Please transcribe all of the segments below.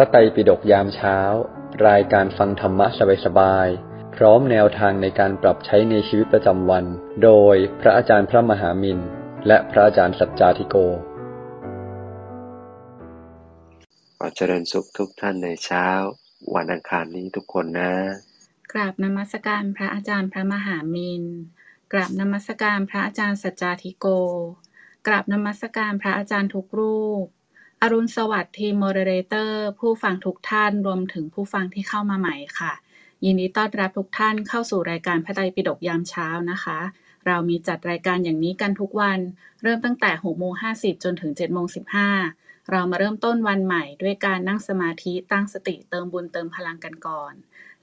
ระไตรปิฎกยามเช้า รายการฟังธรรมะสบายๆ พร้อมแนวทางในการปรับใช้ในชีวิตประจำวัน โดยพระอาจารย์พระมหามินและพระอาจารย์สัจจาธิโกขอเจริญสุขทุกท่านในเช้า วันอังคารนี้ทุกคนนะ กราบนมัสการพระอาจารย์พระมหามินกราบนมัสการพระอาจารย์สัจจาธิโก กราบนมัสการพระอาจารย์ทุกรูป อรุณสวัสดิ์ทีม moderator ผู้ฟังทุกท่านรวมถึงผู้ฟังที่เข้ามาใหม่ค่ะ ยินดีต้อนรับทุกท่านเข้าสู่รายการพระไตรปิฎกยามเช้านะคะ เรามีจัดรายการอย่างนี้กันทุกวัน เริ่มตั้งแต่6โมง50 จนถึง7โมง15 เรามาเริ่มต้นวันใหม่ด้วยการนั่งสมาธิตั้งสติเติมบุญเติมพลังกันก่อน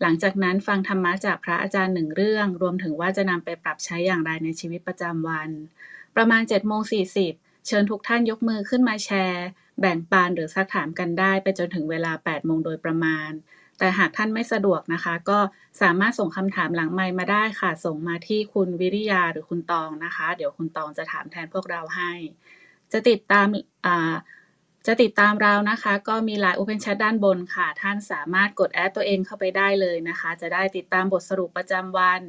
หลังจากนั้นฟังธรรมะจากพระอาจารย์หนึ่งเรื่อง รวมถึงว่าจะนำไปปรับใช้อย่างไรในชีวิตประจำวัน ประมาณ7โมง40 เชิญทุกท่านยกมือขึ้นมาแชร์ แบ่งปันหรือซักถามกันได้ไปจนถึงเวลา 8 โมงโดยประมาณ แต่หากท่านไม่สะดวกนะคะ ก็สามารถส่งคำถามหลังไมค์มาได้ค่ะ ส่งมาที่คุณวิริยาหรือคุณตองนะคะ เดี๋ยวคุณตองจะถามแทนพวกเราให้ จะติดตามอ่า จะติดตามเรานะคะ ก็มี Line Open Chat ด้านบนค่ะ ท่านสามารถกดแอดตัวเองเข้าไปได้เลยนะคะ จะได้ติดตามบทสรุปประจำวัน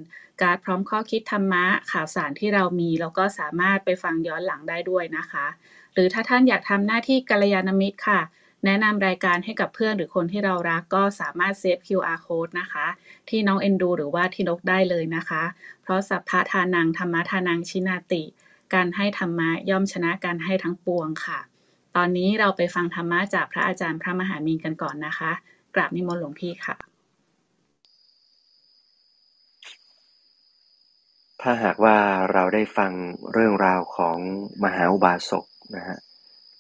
การพร้อมข้อคิดธรรมะข่าวสารที่เรามี แล้วก็สามารถไปฟังย้อนหลังได้ด้วยนะคะ หรือถ้าท่านอยากทำหน้าที่กัลยาณมิตรค่ะ แนะนำรายการให้กับเพื่อนหรือคนที่เรารักก็สามารถเซฟ QR code นะคะ ที่น้องเอนดูหรือว่าที่นกได้เลยนะคะ เพราะสัพพะทานังธรรมะทานังชินาติ การให้ธรรมะย่อมชนะการให้ทั้งปวงค่ะ ตอนนี้เราไปฟังธรรมะจากพระอาจารย์พระมหามีนกันก่อนนะคะ กราบนิมนต์หลวงพี่ค่ะ ถ้าหากว่าเราได้ฟังเรื่องราวของมหาอุบาสกนะฮะ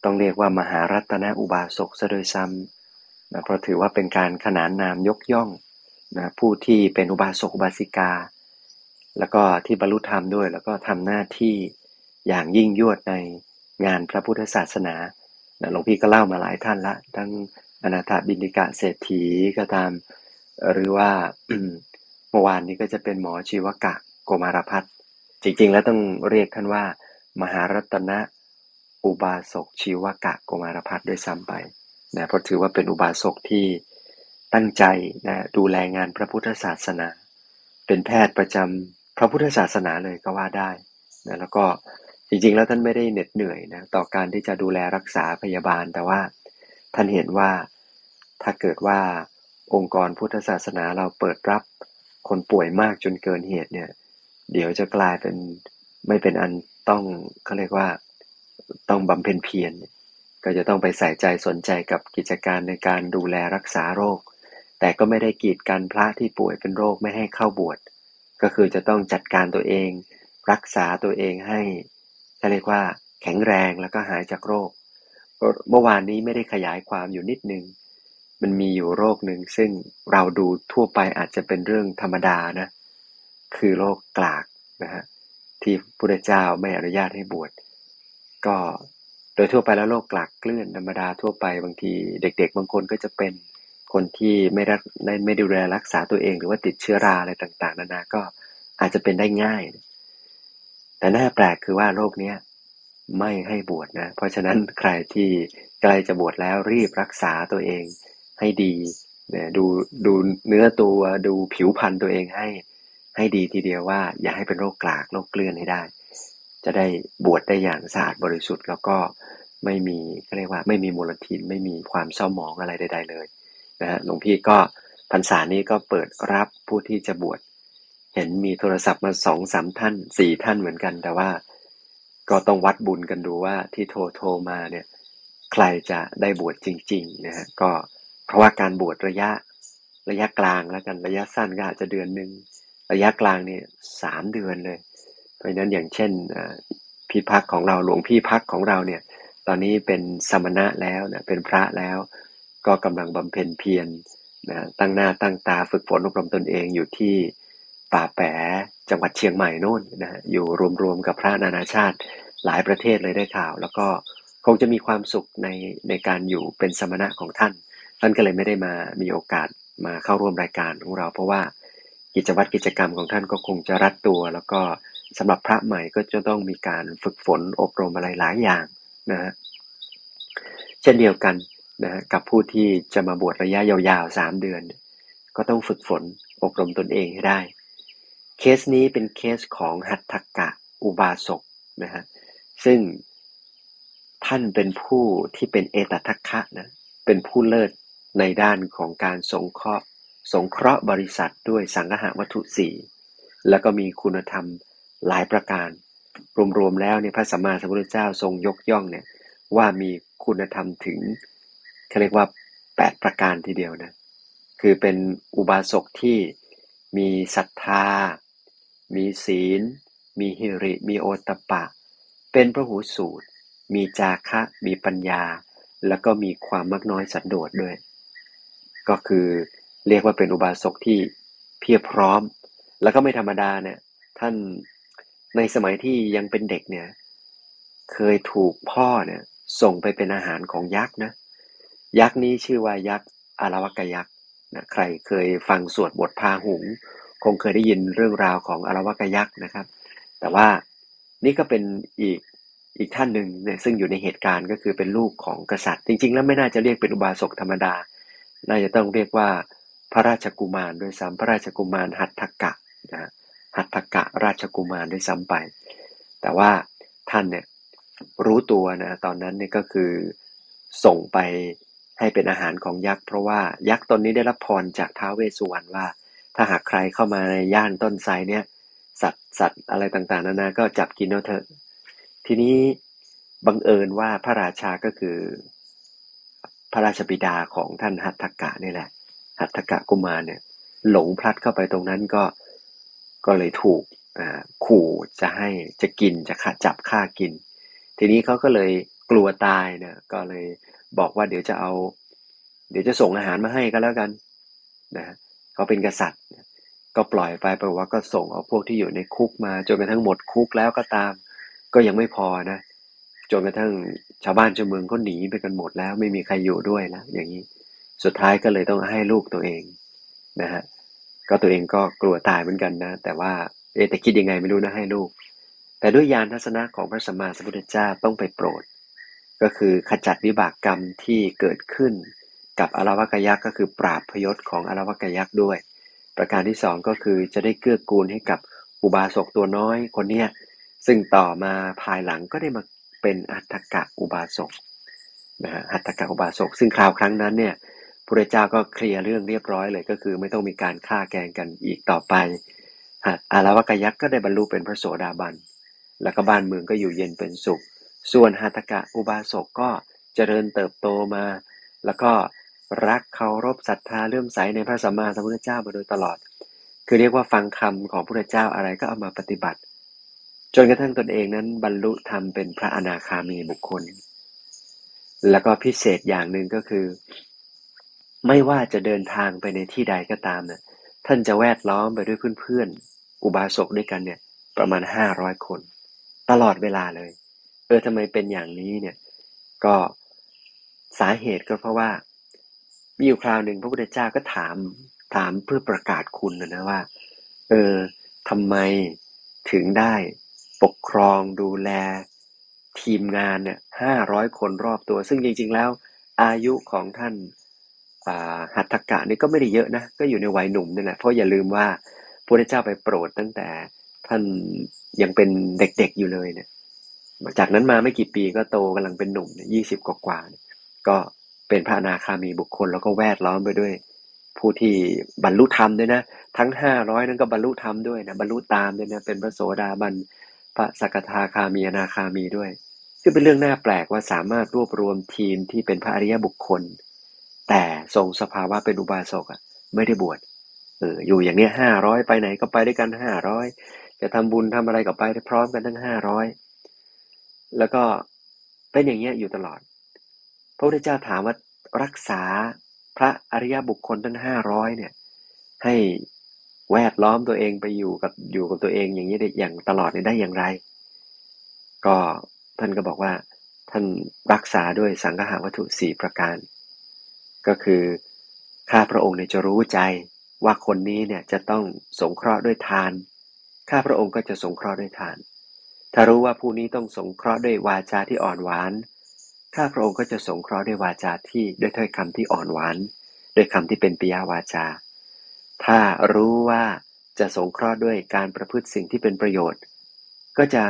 ต้องเรียกว่ามหารัตนอุบาสกซะโดยซ้ำนะเพราะถือว่าเป็นการขนานนามยกย่องนะผู้ที่เป็นอุบาสกอุบาสิกา แล้วก็ที่บรรลุธรรมด้วย แล้วก็ทำหน้าที่อย่างยิ่งยวดในงานพระพุทธศาสนา หลวงพี่ก็เล่ามาหลายท่านละทั้งอนาถบินิกะเศรษฐีก็ตาม หรือว่าเมื่อวานนี้ก็จะเป็นหมอชีวกะโกมารพัฒน์จริงๆ แล้วต้องเรียกท่านว่า มหารัตนะอุบาสกชีวกะโกมารพัฒน์ด้วยซ้ำไปนะเพราะถือว่าเป็นอุบาสกที่ตั้งใจนะดูแลงานพระพุทธศาสนา เป็นแพทย์ประจำพระพุทธศาสนาเลยก็ว่าได้นะแล้วก็ จริงๆ แล้วท่านไม่ได้เหน็ดเหนื่อยนะต่อการที่จะดูแลรักษาพยาบาล แต่ว่าท่านเห็นว่าถ้าเกิดว่าองค์กรพุทธศาสนาเราเปิดรับคนป่วยมากจนเกินเหตุเนี่ย เดี๋ยวจะกลายเป็นไม่เป็นอันต้องเขาเรียกว่าต้องบำเพ็ญเพียรก็จะต้องไปใส่ใจสนใจกับกิจการในการดูแลรักษาโรค แต่ก็ไม่ได้กีดกันพระที่ป่วยเป็นโรคไม่ให้เข้าบวชก็คือจะต้องจัดการตัวเอง รักษาตัวเองให้ เขาเรียกว่าแข็งแรงแล้วก็หายจากโรค เมื่อวานนี้ไม่ได้ขยายความอยู่นิดนึง มันมีอยู่โรคหนึ่งซึ่งเราดูทั่วไปอาจจะเป็นเรื่องธรรมดานะ คือโรคกลากนะฮะที่พระเจ้าไม่อนุญาตให้บวช ก็โดยทั่วไปแล้วโรคกลากเกลื่อนธรรมดาทั่วไปบางทีเด็ก ๆ บางคนก็จะเป็นคนที่ไม่รักไม่ดูแลรักษาตัวเอง หรือว่าติดเชื้อราอะไรต่าง ๆ นานาก็อาจจะเป็นได้ง่าย แต่น่าแปลกคือว่าโรคเนี้ยไม่ให้บวชนะ เพราะฉะนั้นใครที่ใกล้จะบวชแล้วรีบรักษาตัวเองให้ดีเนี่ยดูดูเนื้อตัวดูผิวพรรณตัวเองให้ให้ดีทีเดียวว่า อย่าให้เป็นโรคกลากโรคเกลื่อนให้ได้ จะได้บวชได้อย่างสะอาดบริสุทธิ์ แล้วก็ไม่มีเรียกว่า ไม่มีมลทินไม่มีความเศร้าหมองอะไรใด ๆ เลยนะฮะหลวงพี่ก็พรรษานี้ก็เปิดรับผู้ที่จะบวช เห็นมีโทรศัพท์มาสองสามท่านสี่ท่านเหมือนกัน แต่ว่า ก็ต้องวัดบุญกันดูว่าที่โทรโทรมาเนี่ย ใครจะได้บวชจริง ๆ นะฮะก็เพราะว่าการบวชระยะระยะกลางแล้วกันระยะสั้นก็อาจจะเดือนหนึ่งระยะกลางเนี่ยสามเดือนเลย เพราะฉะนั้นอย่างเช่นพี่พักของเราหลวงพี่พักของเราเนี่ย ตอนนี้เป็นสมณะแล้วนะเป็นพระแล้ว ก็กำลังบำเพ็ญเพียรนะตั้งหน้าตั้งตาฝึกฝนอบรมตนเองอยู่ที่ ป่าแปะจังหวัดเชียงใหม่นู่นนะอยู่รวมๆกับพระนานาชาติหลายประเทศเลยได้ข่าว แล้วก็คงจะมีความสุขในในการอยู่เป็นสมณะของท่าน ท่านก็เลยไม่ได้มามีโอกาสมาเข้าร่วมรายการของเรา เพราะว่ากิจวัตรกิจกรรมของท่านก็คงจะรัดตัว แล้วก็สำหรับพระใหม่ก็จะต้องมีการฝึกฝนอบรมอะไรหลายอย่างนะฮะเช่นเดียวกันนะกับผู้ที่จะมาบวชระยะยาวๆสามเดือน ก็ต้องฝึกฝนอบรมตนเองให้ได้ เคสนี้เป็นเคสของหัตถกะอุบาสกนะฮะซึ่งท่านเป็นผู้ที่เป็นเอตทัคคะนะเป็นผู้เลิศในด้านของการสงเคราะห์สงเคราะห์บริษัทด้วยสังหาวัตถุสี่แล้วก็มีคุณธรรมหลายประการ รวมๆแล้วเนี่ยพระสัมมาสัมพุทธเจ้าทรงยกย่องเนี่ยว่ามีคุณธรรมถึงเขาเรียกว่า 8 ประการทีเดียวนะคือเป็นอุบาสกที่มีศรัทธา มีศีล มีหิริ มีโอตปะ เป็นพระหูสูตร มีจาคะ มีปัญญา แล้วก็มีความมักน้อยสันโดษด้วย ก็คือเรียกว่าเป็นอุบาสกที่เพียบพร้อม แล้วก็ไม่ธรรมดาเนี่ยท่านในสมัยที่ยังเป็นเด็กเนี่ย เคยถูกพ่อเนี่ยส่งไปเป็นอาหารของยักษ์นะ ยักษ์นี้ชื่อว่ายักษ์อารวกยักษ์นะใครเคยฟังสวดบทพาหุง คงเคยได้ยินเรื่องราวของอารวากยักษ์นะครับ แต่ว่านี่ก็เป็นอีกอีกท่านหนึ่งเนี่ยซึ่งอยู่ในเหตุการณ์ก็คือเป็นลูกของกษัตริย์ จริง ๆ แล้วไม่น่าจะเรียกเป็นอุบาสกธรรมดา น่าจะต้องเรียกว่าพระราชกุมารโดยซ้ำพระราชกุมารหัตถกะนะหัตถกะราชกุมารด้วยซ้ำไป แต่ว่าท่านเนี่ยรู้ตัวนะตอนนั้นเนี่ยก็คือส่งไปให้เป็นอาหารของยักษ์เพราะว่ายักษ์ตนนี้ได้รับพรจากท้าวเวสสุวรรณว่า ถ้าหากใครเข้ามาในย่านต้นไทรเนี่ย สัตว์สัตว์อะไรต่างๆ นานา ก็จับกินเอาเถอะ ทีนี้บังเอิญว่าพระราชาก็คือ พระราชบิดาของท่านหัตถกะนี่แหละ หัตถกะกุมารเนี่ย หลงพลัดเข้าไปตรงนั้นก็ก็เลยถูกขู่จะให้จะกินจะฆ่าจับฆ่ากิน ทีนี้เขาก็เลยกลัวตายเนี่ยก็เลยบอกว่าเดี๋ยวจะเอา เดี๋ยวจะส่งอาหารมาให้ก็แล้วกันนะ เขาเป็นกษัตริย์ ก็ปล่อยไปแปลว่าก็ส่งเอาพวกที่อยู่ในคุกมาจนกระทั่งหมดคุกแล้วก็ตาม ก็ยังไม่พอนะจนกระทั่งชาวบ้านชาวเมืองก็หนีไปกันหมดแล้ว ไม่มีใครอยู่ด้วยแล้วอย่างนี้สุดท้ายก็เลยต้องให้ลูกตัวเองนะฮะก็ตัวเองก็กลัวตายเหมือนกันนะ แต่ว่าเอแต่คิดยังไงไม่รู้นะให้ลูก แต่ด้วยยานทัศนะของพระสัมมาสัมพุทธเจ้าต้องไปโปรด ก็คือขจัดวิบากกรรมที่เกิดขึ้น กับอรวกยักษ์ก็คือปราบพยศของอรวกยักษ์ด้วย ประการที่สองก็คือจะได้เกื้อกูลให้กับอุบาสกตัวน้อยคนเนี้ยซึ่งต่อมาภายหลังก็ได้มาเป็นอัตถกะอุบาสกนะฮะอัตถกะอุบาสกซึ่งคราวครั้งนั้นเนี่ยพระเจ้าก็เคลียร์เรื่องเรียบร้อยเลยก็คือไม่ต้องมีการฆ่าแกงกันอีกต่อไปอาราวกยักษ์ก็ได้บรรลุเป็นพระโสดาบัน แล้วก็บ้านเมืองก็อยู่เย็นเป็นสุข ส่วนหัตกะอุบาสกก็เจริญเติบโตมา แล้วก็ รักเคารพศรัทธาเลื่อมใสในพระสัมมาสัมพุทธเจ้ามาโดยตลอด คือเรียกว่าฟังคำของพระเจ้าอะไรก็เอามาปฏิบัติ จนกระทั่งตนเองนั้นบรรลุธรรมเป็นพระอนาคามีบุคคล แล้วก็พิเศษอย่างหนึ่งก็คือ ไม่ว่าจะเดินทางไปในที่ใดก็ตามเนี่ยท่านจะแวดล้อมไปด้วยเพื่อนๆอุบาสกด้วยกันเนี่ย ประมาณห้าร้อยคน ตลอดเวลาเลย เออทำไมเป็นอย่างนี้เนี่ย ก็สาเหตุก็เพราะว่า มีอยู่คราวหนึ่งพระพุทธเจ้าก็ถามถามเพื่อประกาศคุณนะนะว่า เออทำไมถึงได้ปกครองดูแลทีมงานเนี่ยห้าร้อยคนรอบตัว ซึ่งจริง ๆ แล้วอายุของท่านหัตถกะนี่ก็ไม่ได้เยอะนะ ก็อยู่ในวัยหนุ่มนี่แหละเพราะอย่าลืมว่าพระเจ้าไปโปรดตั้งแต่ท่านยังเป็นเด็กๆอยู่เลยเนี่ยจากนั้นมาไม่กี่ปีก็โตกำลังเป็นหนุ่มยี่สิบกว่าๆก็ เป็นพระอนาคามีบุคคลแล้วก็แวดล้อมไปด้วย ผู้ที่บรรลุธรรมด้วยนะ ทั้งห้าร้อยนั้นก็บรรลุธรรมด้วยนะบรรลุตามด้วยนะเป็นพระโสดาบันพระสกทาคามีอนาคามีด้วยคือเป็นเรื่องน่าแปลกว่าสามารถรวบรวมทีมที่เป็นพระอริยบุคคล แต่ทรงสภาวะเป็นอุบาสกอะไม่ได้บวชเอออยู่อย่างนี้ห้าร้อยไปไหนก็ไปด้วยกันห้าร้อยจะทำบุญทำอะไรก็ไปพร้อมกันทั้งห้าร้อยแล้วก็เป็นอย่างเงี้ยอยู่ตลอด พระพุทธเจ้าถามว่ารักษาพระอริยบุคคลทั้งห้าร้อยเนี่ย ให้แวดล้อมตัวเองไปอยู่กับอยู่กับตัวเองอย่างนี้ได้อย่างตลอดได้อย่างไร ก็ท่านก็บอกว่า ท่านรักษาด้วยสังฆาวัตถุสี่ประการ ก็คือข้าพระองค์เนี่ยจะรู้ใจว่าคนนี้เนี่ยจะต้องสงเคราะห์ด้วยทานข้าพระองค์ก็จะสงเคราะห์ด้วยทาน ถ้ารู้ว่าผู้นี้ต้องสงเคราะห์ด้วยวาจาที่อ่อนหวาน ข้าพระองค์ก็จะสงเคราะห์ด้วยวาจาที่ด้วยถ้อยคำที่อ่อนหวานด้วยคำที่เป็นปิยาวาจา ถ้ารู้ว่าจะสงเคราะห์ด้วยการประพฤติสิ่งที่เป็นประโยชน์ ก็จะ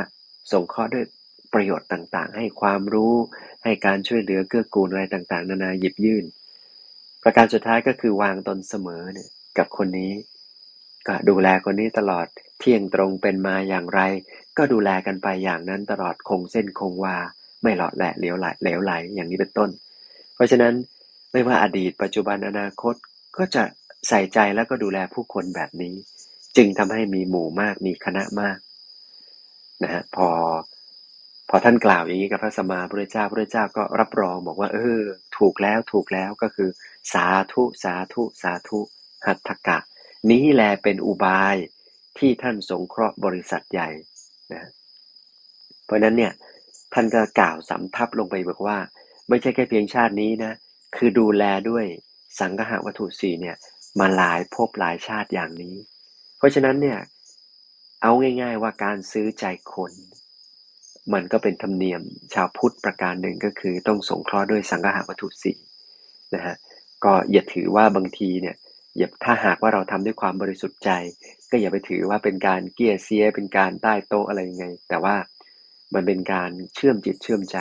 สงเคราะห์ด้วยประโยชน์ต่างๆ ให้ความรู้ให้การช่วยเหลือเกื้อกูลอะไรต่างๆ นานาหยิบยื่น ประการสุดท้ายก็คือวางตนเสมอเนี่ยกับคนนี้ ก็ดูแลคนนี้ตลอดเที่ยงตรงเป็นมาอย่างไร ก็ดูแลกันไปอย่างนั้นตลอดคงเส้นคงวา ไม่หลอดแหละเหลวไหลเหลวไหลอย่างนี้เป็นต้น เพราะฉะนั้นไม่ว่าอดีต ปัจจุบันอนาคตก็จะใส่ใจแล้วก็ดูแลผู้คนแบบนี้ จึงทำให้มีหมู่มากมีคณะมากนะฮะพอพอท่านกล่าวอย่างนี้กับพระสมมาพระเจ้าพระเจ้าก็รับรองบอกว่า เออ ถูกแล้วถูกแล้วก็คือ สาธุสาธุสาธุหัตถกะ นี้แลเป็นอุบายที่ท่านสงเคราะห์บริษัทใหญ่นะเพราะนั้นเนี่ย ท่านก็กล่าวสำทับลงไปบอกว่า ไม่ใช่แค่เพียงชาตินี้นะคือดูแลด้วยสังฆะวัตถุสี่เนี่ยมาหลายภพหลายชาติอย่างนี้ เพราะฉะนั้นเนี่ยเอาง่าย ๆว่าการซื้อใจคน มันก็เป็นธรรมเนียมชาวพุทธประการหนึ่งก็คือต้องสงเคราะห์ด้วยสังฆะวัตถุสี่นะฮะก็อย่าถือว่าบางทีเนี่ยอย่าถ้าหากว่าเราทำด้วยความบริสุทธิ์ใจ ก็อย่าไปถือว่าเป็นการเกี้ยเสียเป็นการใต้โต๊ะอะไรยังไง แต่ว่า มันเป็นการเชื่อมจิตเชื่อมใจ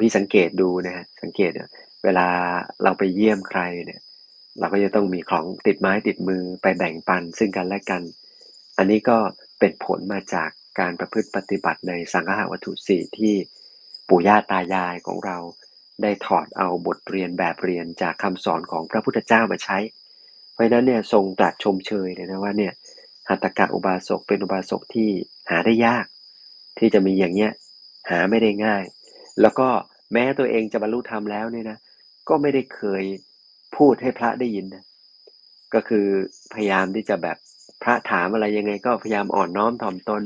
พี่สังเกตดูนะฮะสังเกตเวลาเราไปเยี่ยมใครเนี่ยเราก็จะต้องมีของติดไม้ติดมือไปแบ่งปันซึ่งกันและกัน อันนี้ก็เป็นผลมาจากการประพฤติปฏิบัติในสังฆะวัตถุสี่ที่ปู่ย่าตายายของเราได้ถอดเอาบทเรียนแบบเรียนจากคำสอนของพระพุทธเจ้ามาใช้ เพราะนั้นเนี่ยทรงตรัสชมเชยเลยนะว่าเนี่ยหัตถกะอุบาสกเป็นอุบาสกที่หาได้ยาก ที่จะมีอย่างเนี้ยหาไม่ได้ง่าย แล้วก็แม้ตัวเองจะบรรลุธรรมแล้วเนี่ยนะก็ไม่ได้เคยพูดให้พระได้ยินนะก็คือพยายามที่จะแบบพระถามอะไรยังไง ก็พยายามอ่อนน้อมถ่อมตน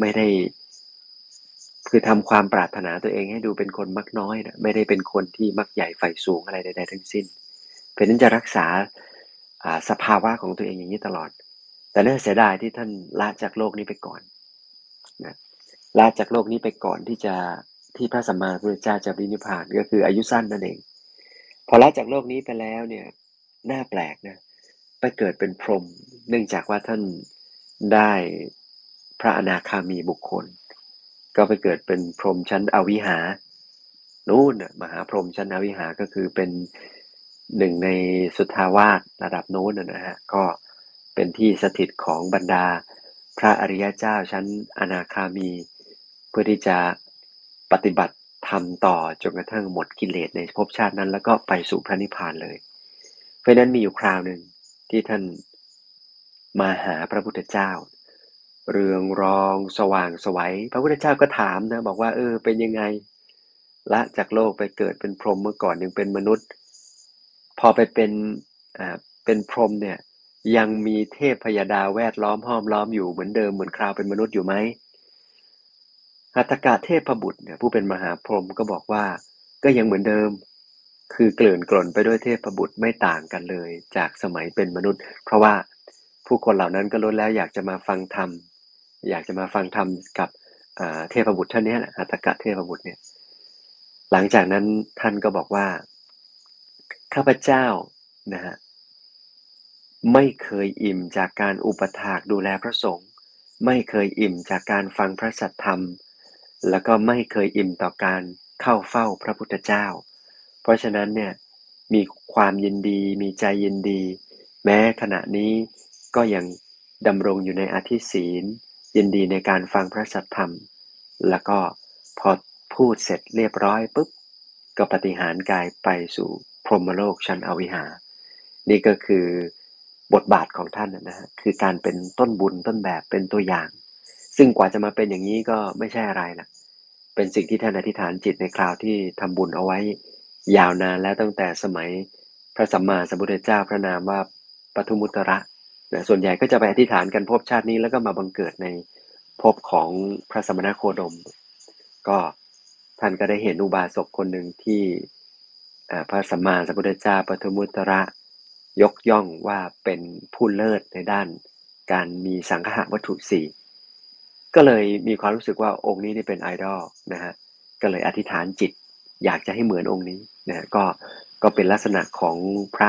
ไม่ได้ คือทำความปรารถนาตัวเองให้ดูเป็นคนมักน้อยนะไม่ได้เป็นคนที่มักใหญ่ไฟสูงอะไรใดๆทั้งสิ้น เพราะนั้นจะรักษาสภาวะของตัวเองอย่างนี้ตลอด แต่เนื่องเสียดายที่ท่านละจากโลกนี้ไปก่อน นะละจากโลกนี้ไปก่อนที่จะที่พระสัมมาสัมพุทธเจ้าจะบินิพพานก็คืออายุสั้นนั่นเอง พอละจากโลกนี้ไปแล้วเนี่ยน่าแปลกนะไปเกิดเป็นพรหมเนื่องจากว่าท่านได้พระอนาคามีบุคคล ก็ไปเกิดเป็นพรหมชั้นอวิหานู่นมหาพรหมชั้นอวิหาก็คือเป็นหนึ่งในสุทธาวาสระดับโน้นนะฮะก็เป็นที่สถิตของบรรดา พระอริยเจ้าชั้นอนาคามี เพื่อที่จะปฏิบัติทำต่อจนกระทั่งหมดกิเลสในภพชาตินั้น แล้วก็ไปสู่พระนิพพานเลย เพราะนั้นมีอยู่คราวหนึ่งที่ท่านมาหาพระพุทธเจ้า เรืองรองสว่างสวัย พระพุทธเจ้าก็ถามนะบอกว่าเออเป็นยังไงละจากโลกไปเกิดเป็นพรหมเมื่อก่อนยังเป็นมนุษย์ พอไปเป็นอ่าเป็นพรหมเนี่ย ยังมีเทพพยาดาแวดล้อมห้อมล้อมอยู่เหมือนเดิมเหมือนคราวเป็นมนุษย์อยู่ไหมหัตถกาเทพบุตรเนี่ยผู้เป็นมหาพรหมก็บอกว่า ก็ยังเหมือนเดิม คือเกลื่อนกล่นไปด้วยเทพบุตรไม่ต่างกันเลย จากสมัยเป็นมนุษย์ เพราะว่าผู้คนเหล่านั้นก็ล้นแล้วอยากจะมาฟังธรรมอยากจะมาฟังธรรมกับเทพบุตรท่านนี้แหละอัตกะเทพบุตรเนี่ยหลังจากนั้นท่านก็บอกว่า ข้าพเจ้านะฮะ ไม่เคยอิ่มจากการอุปถากดูแลพระสงฆ์ไม่เคยอิ่มจากการฟังพระสัทธรรม แล้วก็ไม่เคยอิ่มต่อการเข้าเฝ้าพระพุทธเจ้า เพราะฉะนั้นเนี่ยมีความยินดีมีใจยินดี แม้ขณะนี้ก็ยังดำรงอยู่ในอาทิศีล ยินดีในการฟังพระสัทธรรม แล้วก็พอพูดเสร็จเรียบร้อยปุ๊บก็ปฏิหารกายไปสู่พรหมโลกชั้นอวิหา นี่ก็คือ บทบาทของท่านนะฮะคือการเป็นต้นบุญต้นแบบเป็นตัวอย่าง ซึ่งกว่าจะมาเป็นอย่างนี้ก็ไม่ใช่อะไรละเป็นสิ่งที่ท่านอธิษฐานจิตในคราวที่ทำบุญเอาไว้ยาวนานแล้วตั้งแต่สมัยพระสัมมาสัมพุทธเจ้าพระนามว่าปทุมุตระนะส่วนใหญ่ก็จะไปอธิษฐานกันพบชาตินี้แล้วก็มาบังเกิดในภพของพระสมณโคดม ก็ท่านก็ได้เห็นอุบาสกคนหนึ่งที่พระสัมมาสัมพุทธเจ้าปฐมุตระ ยกย่องว่าเป็นผู้เลิศในด้านการมีสังฆะวัตถุสี่ก็เลยมีความรู้สึกว่าองค์นี้นี่เป็นไอดอลนะฮะก็เลยอธิษฐานจิตอยากจะให้เหมือนองค์นี้นะก็ก็เป็นลักษณะของพระ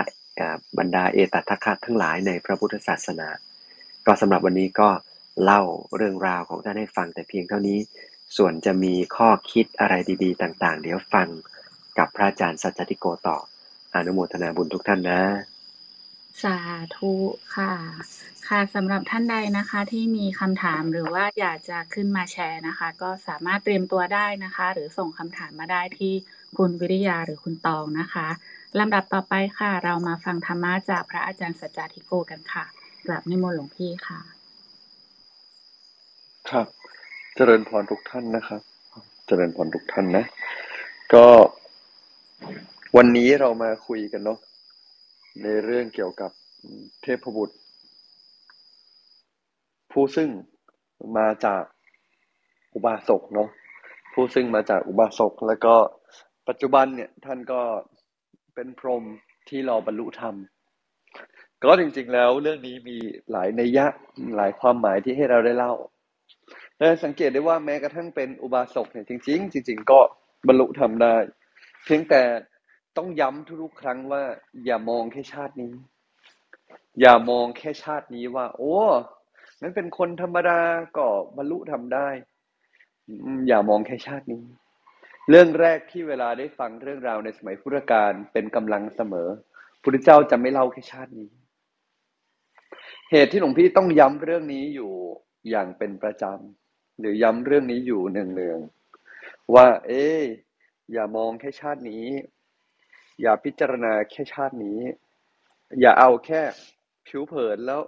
บรรดาเอตทัคคะทั้งหลายในพระพุทธศาสนา ก็สำหรับวันนี้ก็เล่าเรื่องราวของท่านให้ฟังแต่เพียงเท่านี้ ส่วนจะมีข้อคิดอะไรดีๆ ต่างๆ เดี๋ยวฟังกับพระอาจารย์สัจจิโกต่ออนุโมทนาบุญทุกท่านนะ สาธุค่ะ ค่ะสำหรับท่านใดนะคะ ที่มีคำถามหรือว่าอยากจะขึ้นมาแชร์นะคะ ก็สามารถเตรียมตัวได้นะคะ หรือส่งคำถามมาได้ที่คุณวิริยาหรือคุณตองนะคะลำดับต่อไปค่ะ เรามาฟังธรรมะจากพระอาจารย์สัจจาธิโกกันค่ะกลับนิมนต์หลวงพี่ค่ะ ครับ เจริญพรทุกท่านนะครับ เจริญพรทุกท่านนะ ก็วันนี้เรามาคุยกันเนาะ ในเรื่องเกี่ยวกับเทพบุตร ผู้ซึ่งมาจากอุบาสกเนาะผู้ซึ่งมาจากอุบาสกแล้วก็ปัจจุบันเนี่ยท่านก็เป็นพรหมที่รอบรรลุธรรม ก็จริงๆแล้วเรื่องนี้มีหลายนัยยะหลายความหมายที่ให้เราได้เล่าและสังเกตได้ว่าแม้กระทั่งเป็นอุบาสกเนี่ยจริง ๆ จริง ๆ ก็บรรลุธรรมได้ เพียงแต่ ต้องย้ำทุกๆครั้งว่า อย่ามองแค่ชาตินี้ อย่ามองแค่ชาตินี้ว่า โอ้นั้นเป็นคนธรรมดาก็บรรลุทำได้ อย่ามองแค่ชาตินี้ เรื่องแรกที่เวลาได้ฟังเรื่องราวในสมัยพุทธกาลเป็นกำลังเสมอพุทธเจ้าจะไม่เล่าแค่ชาตินี้ เหตุที่หลวงพี่ต้องย้ำเรื่องนี้อยู่อย่างเป็นประจำหรือย้ำเรื่องนี้อยู่เนืองๆว่า เอ๊อย่ามองแค่ชาตินี้ อย่าพิจารณาแค่ชาตินี้ อย่าเอาแค่ผิวเผินแล้ว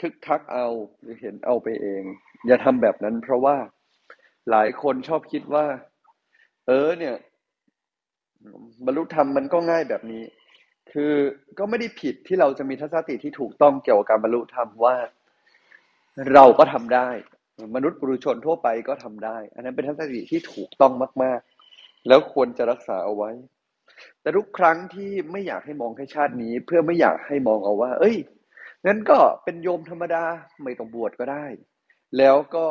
ทึกทักเอาหรือเห็นเอาไปเอง อย่าทำแบบนั้น เพราะว่าหลายคนชอบคิดว่า เออ เนี่ย บรรลุธรรมมันก็ง่ายแบบนี้ คือก็ไม่ได้ผิดที่เราจะมีทัศนคติที่ถูกต้องเกี่ยวกับการบรรลุธรรมว่า เราก็ทำได้ มนุษย์ปุถุชนทั่วไปก็ทำได้ อันนั้นเป็นทัศนคติที่ถูกต้องมาก ๆ แล้วควรจะรักษาเอาไว้ แต่ทุกครั้งที่ไม่อยากให้มองแค่ชาตินี้ เพื่อไม่อยากให้มองเอาว่า เอ้ยงั้นก็เป็นโยมธรรมดาไม่ต้องบวชก็ได้ แล้วก็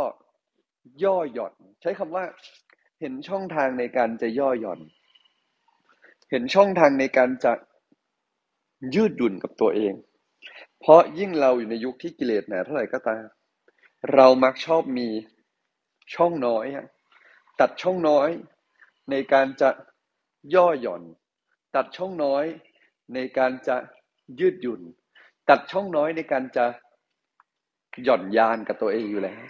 ย่อหย่อน ใช้คำว่า เห็นช่องทางในการจะย่อหย่อน เห็นช่องทางในการจะยืดหยุ่นกับตัวเอง เพราะยิ่งเราอยู่ในยุคที่กิเลสหนาเท่าไหร่ก็ตามเรามักชอบมีช่องน้อยตัดช่องน้อยในการจะย่อหย่อน ตัดช่องน้อยในการจะยืดหยุ่น ตัดช่องน้อยในการจะหย่อนยานกับตัวเองอยู่แล้ว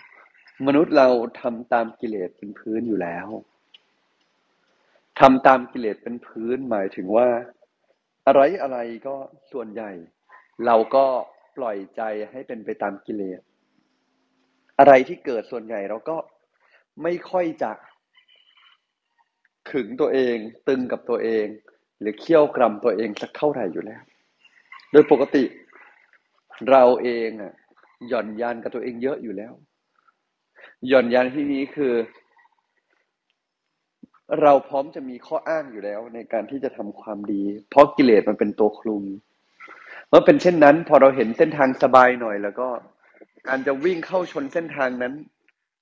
มนุษย์เราทำตามกิเลสเป็นพื้นอยู่แล้วทำตามกิเลสเป็นพื้นหมายถึงว่า อะไรอะไรก็ส่วนใหญ่ เราก็ปล่อยใจให้เป็นไปตามกิเลส อะไรที่เกิดส่วนใหญ่เราก็ไม่ค่อยจะขึงตัวเอง ตึงกับตัวเอง หรือเคี่ยวกรำตัวเองสักเท่าไหร่อยู่แล้ว โดยปกติเราเองอะหย่อนยานกับตัวเองเยอะอยู่แล้ว หย่อนยานที่นี้คือ เราพร้อมจะมีข้ออ้างอยู่แล้ว ในการที่จะทำความดี เพราะกิเลสมันเป็นตัวคลุม เมื่อเป็นเช่นนั้น พอเราเห็นเส้นทางสบายหน่อย แล้วก็การจะวิ่งเข้าชนเส้นทางนั้น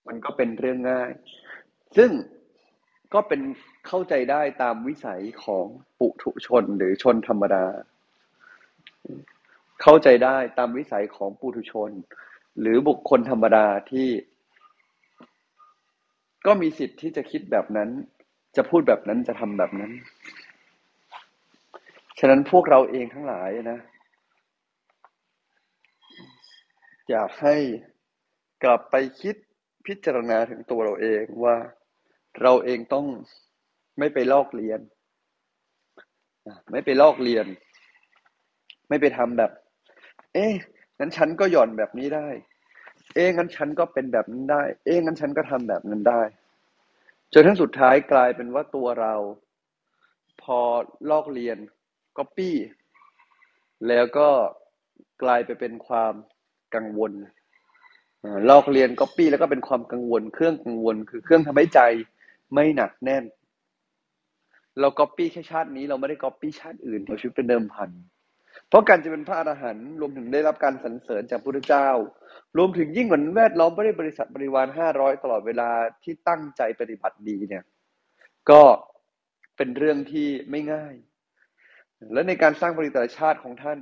มันก็เป็นเรื่องง่าย ซึ่งก็เป็นเข้าใจได้ตามวิสัยของปุถุชนหรือชนธรรมดา เข้าใจได้ตามวิสัยของปุถุชน หรือบุคคลธรรมดาที่ ก็มีสิทธิ์ที่จะคิดแบบนั้น จะพูดแบบนั้นจะทำแบบนั้น ฉะนั้นพวกเราเองทั้งหลายนะอยากให้กลับไปคิดพิจารณาถึงตัวเราเองว่าเราเองต้อง ไม่ไปลอกเรียนไม่ไปลอกเรียน ไม่ไปทำแบบ เอ๊ะงั้นฉันก็หย่อนแบบนี้ได้ เอ๊ะงั้นฉันก็เป็นแบบนั้นได้ เอ๊ะงั้นฉันก็ทำแบบนั้นได้จนทั้งสุดท้ายกลายเป็นว่าตัวเรา พอลอกเลียนก๊อปปี้แล้วก็กลายไปเป็นความกังวลลอกเลียนก๊อปปี้แล้วก็เป็นความกังวล เครื่องกังวล คือเครื่องทำให้ใจไม่หนักแน่น เราก๊อปปี้แค่ชาตินี้เราไม่ได้ก๊อปปี้ชาติอื่นเราชีวิตเป็นเดิมพัน เพราะการจะเป็นพระอรหันต์รวมถึงได้รับการสรรเสริญจากพระพุทธเจ้า รวมถึงยิ่งเหมือนแวดล้อมไม่ได้บริษัทบริวารห้าร้อยตลอดเวลาที่ตั้งใจปฏิบัติดีเนี่ย ก็เป็นเรื่องที่ไม่ง่าย และในการสร้างบริษัทชาติของท่าน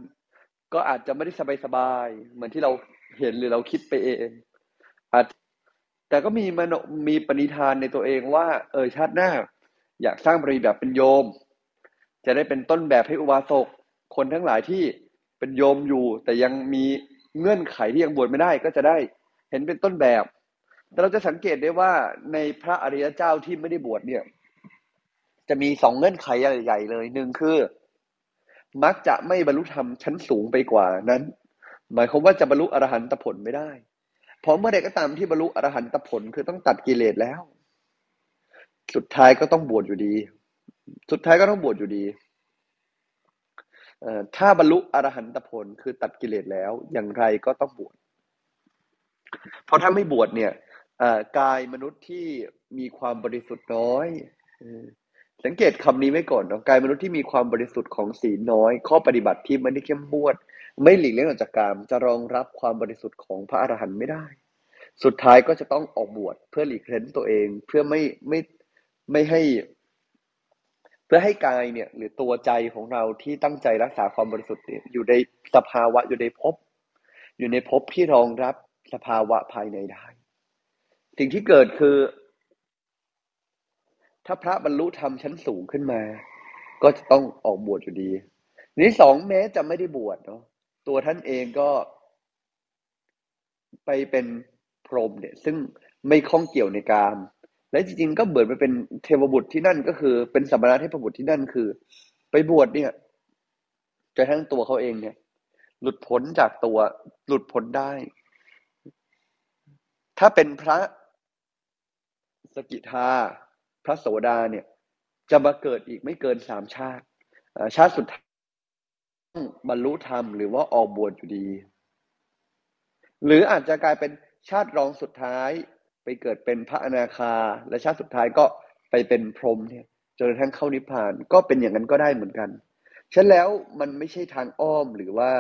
ก็อาจจะไม่ได้สบายๆเหมือนที่เราเห็นหรือเราคิดไปเองอาจแต่ก็มีมโนมีปณิธานในตัวเองว่า เออชาติหน้า อยากสร้างบริษัทเป็นโยม จะได้เป็นต้นแบบให้อุบาสกคนทั้งหลายที่เป็นโยมอยู่ แต่ยังมีเงื่อนไขที่ยังบวชไม่ได้ก็จะได้เห็นเป็นต้นแบบ แต่เราจะสังเกตได้ว่าในพระอริยเจ้าที่ไม่ได้บวชเนี่ย จะมีสองเงื่อนไขใหญ่ๆเลยหนึ่งคือ มักจะไม่บรรลุธรรมชั้นสูงไปกว่านั้น หมายความว่าจะบรรลุอรหันตผลไม่ได้เพราะเมื่อใดก็ตามที่บรรลุอรหันตผลคือต้องตัดกิเลสแล้ว สุดท้ายก็ต้องบวชอยู่ดี สุดท้ายก็ต้องบวชอยู่ดีถ้าบรรลุอรหันตผลคือตัดกิเลสแล้ว อย่างไรก็ต้องบวช เพราะถ้าไม่บวชเนี่ยกายมนุษย์ที่มีความบริสุทธิ์น้อยสังเกตคำนี้ไว้ก่อนนะกายมนุษย์ที่มีความบริสุทธิ์ของศีลน้อย ข้อปฏิบัติที่ไม่ได้เข้มงวด ไม่หลีกเลี่ยงออกจากกามจะรองรับความบริสุทธิ์ของพระอรหันต์ไม่ได้ สุดท้ายก็จะต้องออกบวชเพื่อหลีกเล้นตัวเอง เพื่อไม่ไม่ ไม่ให้ เพื่อให้กายเนี่ย หรือตัวใจของเราที่ตั้งใจรักษาความบริสุทธิ์อยู่ในสภาวะอยู่ในภพอยู่ในภพที่รองรับสภาวะภายในได้ สิ่งที่เกิดคือ ถ้าพระบรรลุธรรมชั้นสูงขึ้นมา ก็จะต้องออกบวชอยู่ดีนี้สองแม้จะไม่ได้บวชเนาะตัวท่านเองก็ไปเป็นพรหมเนี่ย ซึ่งไม่ข้องเกี่ยวในกาม และจริงๆก็เบิดไปเป็นเทวบุตรที่นั่นก็คือ เป็นสัมมาเทพบุตรที่นั่นคือ ไปบวชเนี่ยจะทั้งตัวเขาเองเนี่ย หลุดพ้นจากตัวหลุดพ้นได้ ถ้าเป็นพระสกิทาพระโสดาเนี่ย จะมาเกิดอีกไม่เกินสามชาติชาติสุดท้ายบรรลุธรรมหรือว่าออกบวชอยู่ดี หรืออาจจะกลายเป็นชาติรองสุดท้าย ไปเกิดเป็นพระอนาคา และชาติสุดท้ายก็ไปเป็นพรหมเนี่ยจนกระทั่งเข้านิพพานก็เป็นอย่างนั้นก็ได้เหมือนกันฉะนั้นแล้วมันไม่ใช่ทางอ้อมหรือว่า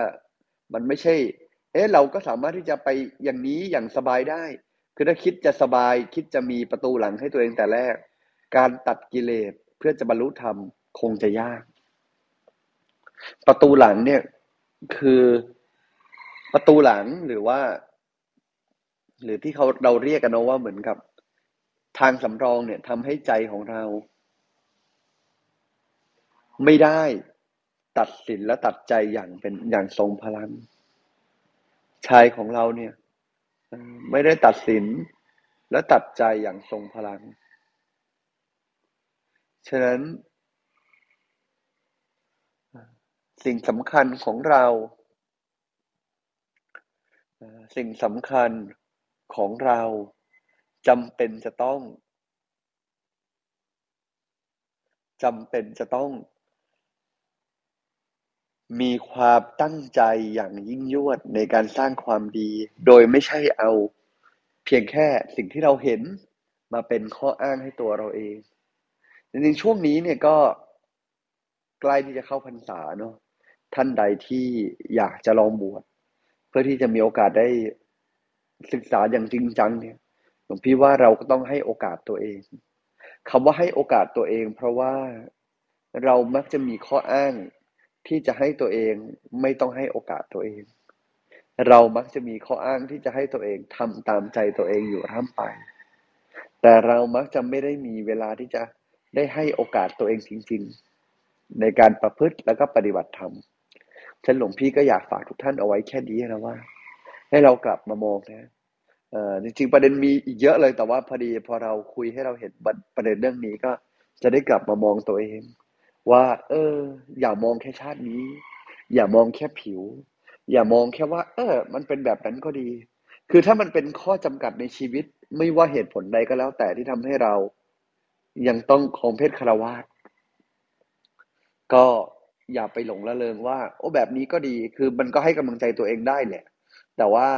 มันไม่ใช่ เอ๊ะเราก็สามารถที่จะไปอย่างนี้อย่างสบายได้ คือถ้าคิดจะสบายคิดจะมีประตูหลังให้ตัวเองแต่แรก การตัดกิเลสเพื่อจะบรรลุธรรมคงจะยาก ประตูหลังเนี่ยคือประตูหลังหรือว่า หรือที่เขาเราเรียกกันนะว่าเหมือนกับ ทางสำรองเนี่ยทำให้ใจของเรา ไม่ได้ตัดสินและตัดใจอย่างเป็นอย่างทรงพลังชายของเราเนี่ยไม่ได้ตัดสินและตัดใจอย่างทรงพลัง ฉะนั้น สิ่งสำคัญของเรา สิ่งสำคัญ ของเราจำเป็นจะต้องจำเป็นจะต้อง มีความตั้งใจอย่างยิ่งยวดในการสร้างความดี โดยไม่ใช่เอา เพียงแค่สิ่งที่เราเห็นมาเป็นข้ออ้างให้ตัวเราเอง จริงๆช่วงนี้เนี่ยก็ใกล้ที่จะเข้าพรรษาเนาะท่านใดที่อยากจะลองบวชเพื่อที่จะมีโอกาสได้ ศึกษาอย่างจริงจังเนี่ยหลวงพี่ว่าเราก็ต้องให้โอกาสตัวเองคำว่าให้โอกาสตัวเอง เพราะว่าเรามักจะมีข้ออ้างที่จะให้ตัวเองไม่ต้องให้โอกาสตัวเอง เรามักจะมีข้ออ้างที่จะให้ตัวเองทำตามใจตัวเองอยู่ร่ำไป แต่เรามักจะไม่ได้มีเวลาที่จะได้ให้โอกาสตัวเองจริง ๆ ในการประพฤติแล้วก็ปฏิบัติธรรมฉันหลวงพี่ก็อยากฝากทุกท่านเอาไว้แค่นี้นะว่า ให้เรากลับมามองนะเออจริงๆประเด็นมีอีกเยอะเลยแต่ว่าพอดีพอเราคุยให้เราเห็นประเด็นเรื่องนี้ก็จะได้กลับมามองตัวเอง ว่า เออ อย่ามองแค่ชาตินี้ อย่ามองแค่ผิว อย่ามองแค่ว่า เออ มันเป็นแบบนั้นก็ดี คือถ้ามันเป็นข้อจำกัดในชีวิต ไม่ว่าเหตุผลใดก็แล้ว แต่ที่ทำให้เรา ยังต้องคองเพศคารวาสก็อย่าไปหลงละเลงว่า โอ้แบบนี้ก็ดีคือมันก็ให้กำลังใจตัวเองได้แหละ แต่ว่า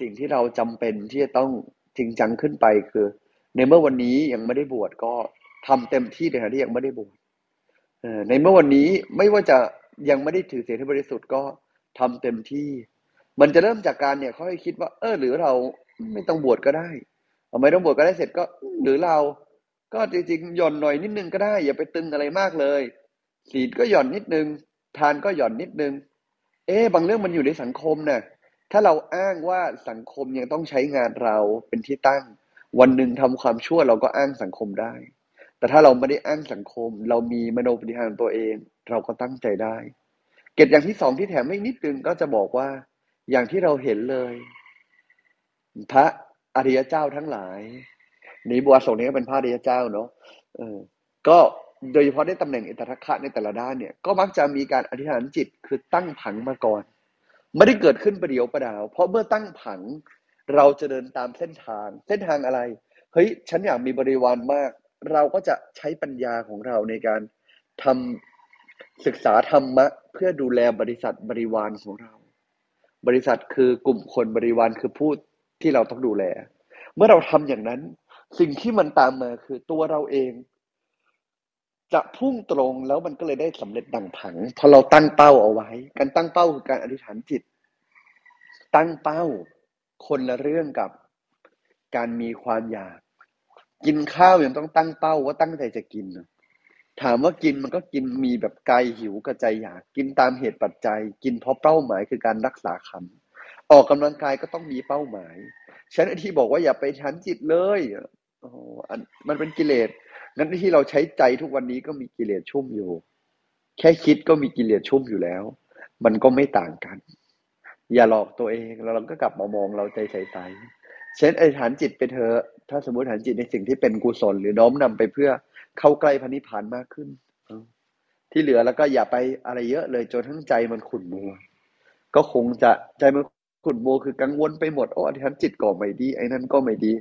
สิ่งที่เราจำเป็นที่จะต้องจริงจังขึ้นไปคือ ในเมื่อวันนี้ยังไม่ได้บวชก็ทำเต็มที่ในขณะที่ยังไม่ได้บวชในเมื่อวันนี้ไม่ว่าจะยังไม่ได้ถือเสียที่บริสุทธิ์ก็ทำเต็มที่ มันจะเริ่มจากการเนี่ยเขาให้คิดว่า เออหรือเราไม่ต้องบวชก็ได้เอาไม่ต้องบวชก็ได้เสร็จก็หรือเราก็จริงๆหย่อนหน่อยนิดนึงก็ได้ อย่าไปตึงอะไรมากเลย ศีลก็หย่อนนิดนึง ทานก็หย่อนนิดนึง เอ๊บางเรื่องมันอยู่ในสังคมเนะ่ะ ถ้าเราอ้างว่าสังคมยังต้องใช้งานเราเป็นที่ตั้ง วันหนึ่งทำความชั่วเราก็อ้างสังคมได้ แต่ถ้าเราไม่ได้อ้างสังคม เรามีมโนปฏิหารตัวเอง เราก็ตั้งใจได้ เกตอย่างที่สองที่แถมให้นิดนึงก็จะบอกว่า อย่างที่เราเห็นเลย พระอริยเจ้าทั้งหลายนี้บัวสงนี้ก็เป็นพระอริยเจ้าเนาะเออ ก็โดยเฉพาะในตำแหน่งอิตรคะในแต่ละด้านเนี่ย ก็มักจะมีการอธิษฐานจิตคือตั้งผังมาก่อน ไม่ได้เกิดขึ้นประเดียวประดาว เพราะเมื่อตั้งผังเราจะเดินตามเส้นทาง เส้นทางอะไร เฮ้ย ฉันอยากมีบริวารมาก เราก็จะใช้ปัญญาของเราในการทำศึกษาธรรมะ เพื่อดูแลบริษัทบริวารของเรา บริษัทคือกลุ่มคนบริวารคือผู้ที่เราต้องดูแล เมื่อเราทำอย่างนั้น สิ่งที่มันตามมาคือตัวเราเอง จะพุ่งตรงแล้วมันก็เลยได้สำเร็จดังผังพอเราตั้งเป้าเอาไว้ การตั้งเป้าคือการอธิษฐานจิต ตั้งเป้าคนละเรื่องกับการมีความอยาก กินข้าวยังต้องตั้งเป้าว่าตั้งใจจะกิน ถามว่ากินมันก็กินมีแบบกายหิวกับใจอยากกินตามเหตุปัจจัย กินเพราะเป้าหมายคือการรักษาคำออกกำลังกายก็ต้องมีเป้าหมายฉันที่บอกว่าอย่าไปชันจิตเลยโอ้มันเป็นกิเลส งั้นที่เราใช้ใจทุกวันนี้ก็มีกิเลสชุ่มอยู่ แค่คิดก็มีกิเลสชุ่มอยู่แล้ว มันก็ไม่ต่างกัน อย่าหลอกตัวเองแล้วเราก็กลับมามองเราใจใสๆเช่นไอ้ฐานจิตไปเถอะถ้าสมมติฐานจิตในสิ่งที่เป็นกุศล หรือน้อมนำไปเพื่อเข้าใกล้พระนิพพานมากขึ้นที่เหลือแล้วก็อย่าไปอะไรเยอะเลยจนทั้งใจมันขุ่นมัว ก็คงจะใจมันขุ่นมัวคือกังวลไปหมดโอ้อธิษฐานจิตก็ไม่ดีไอ้นั่นก็ไม่ดี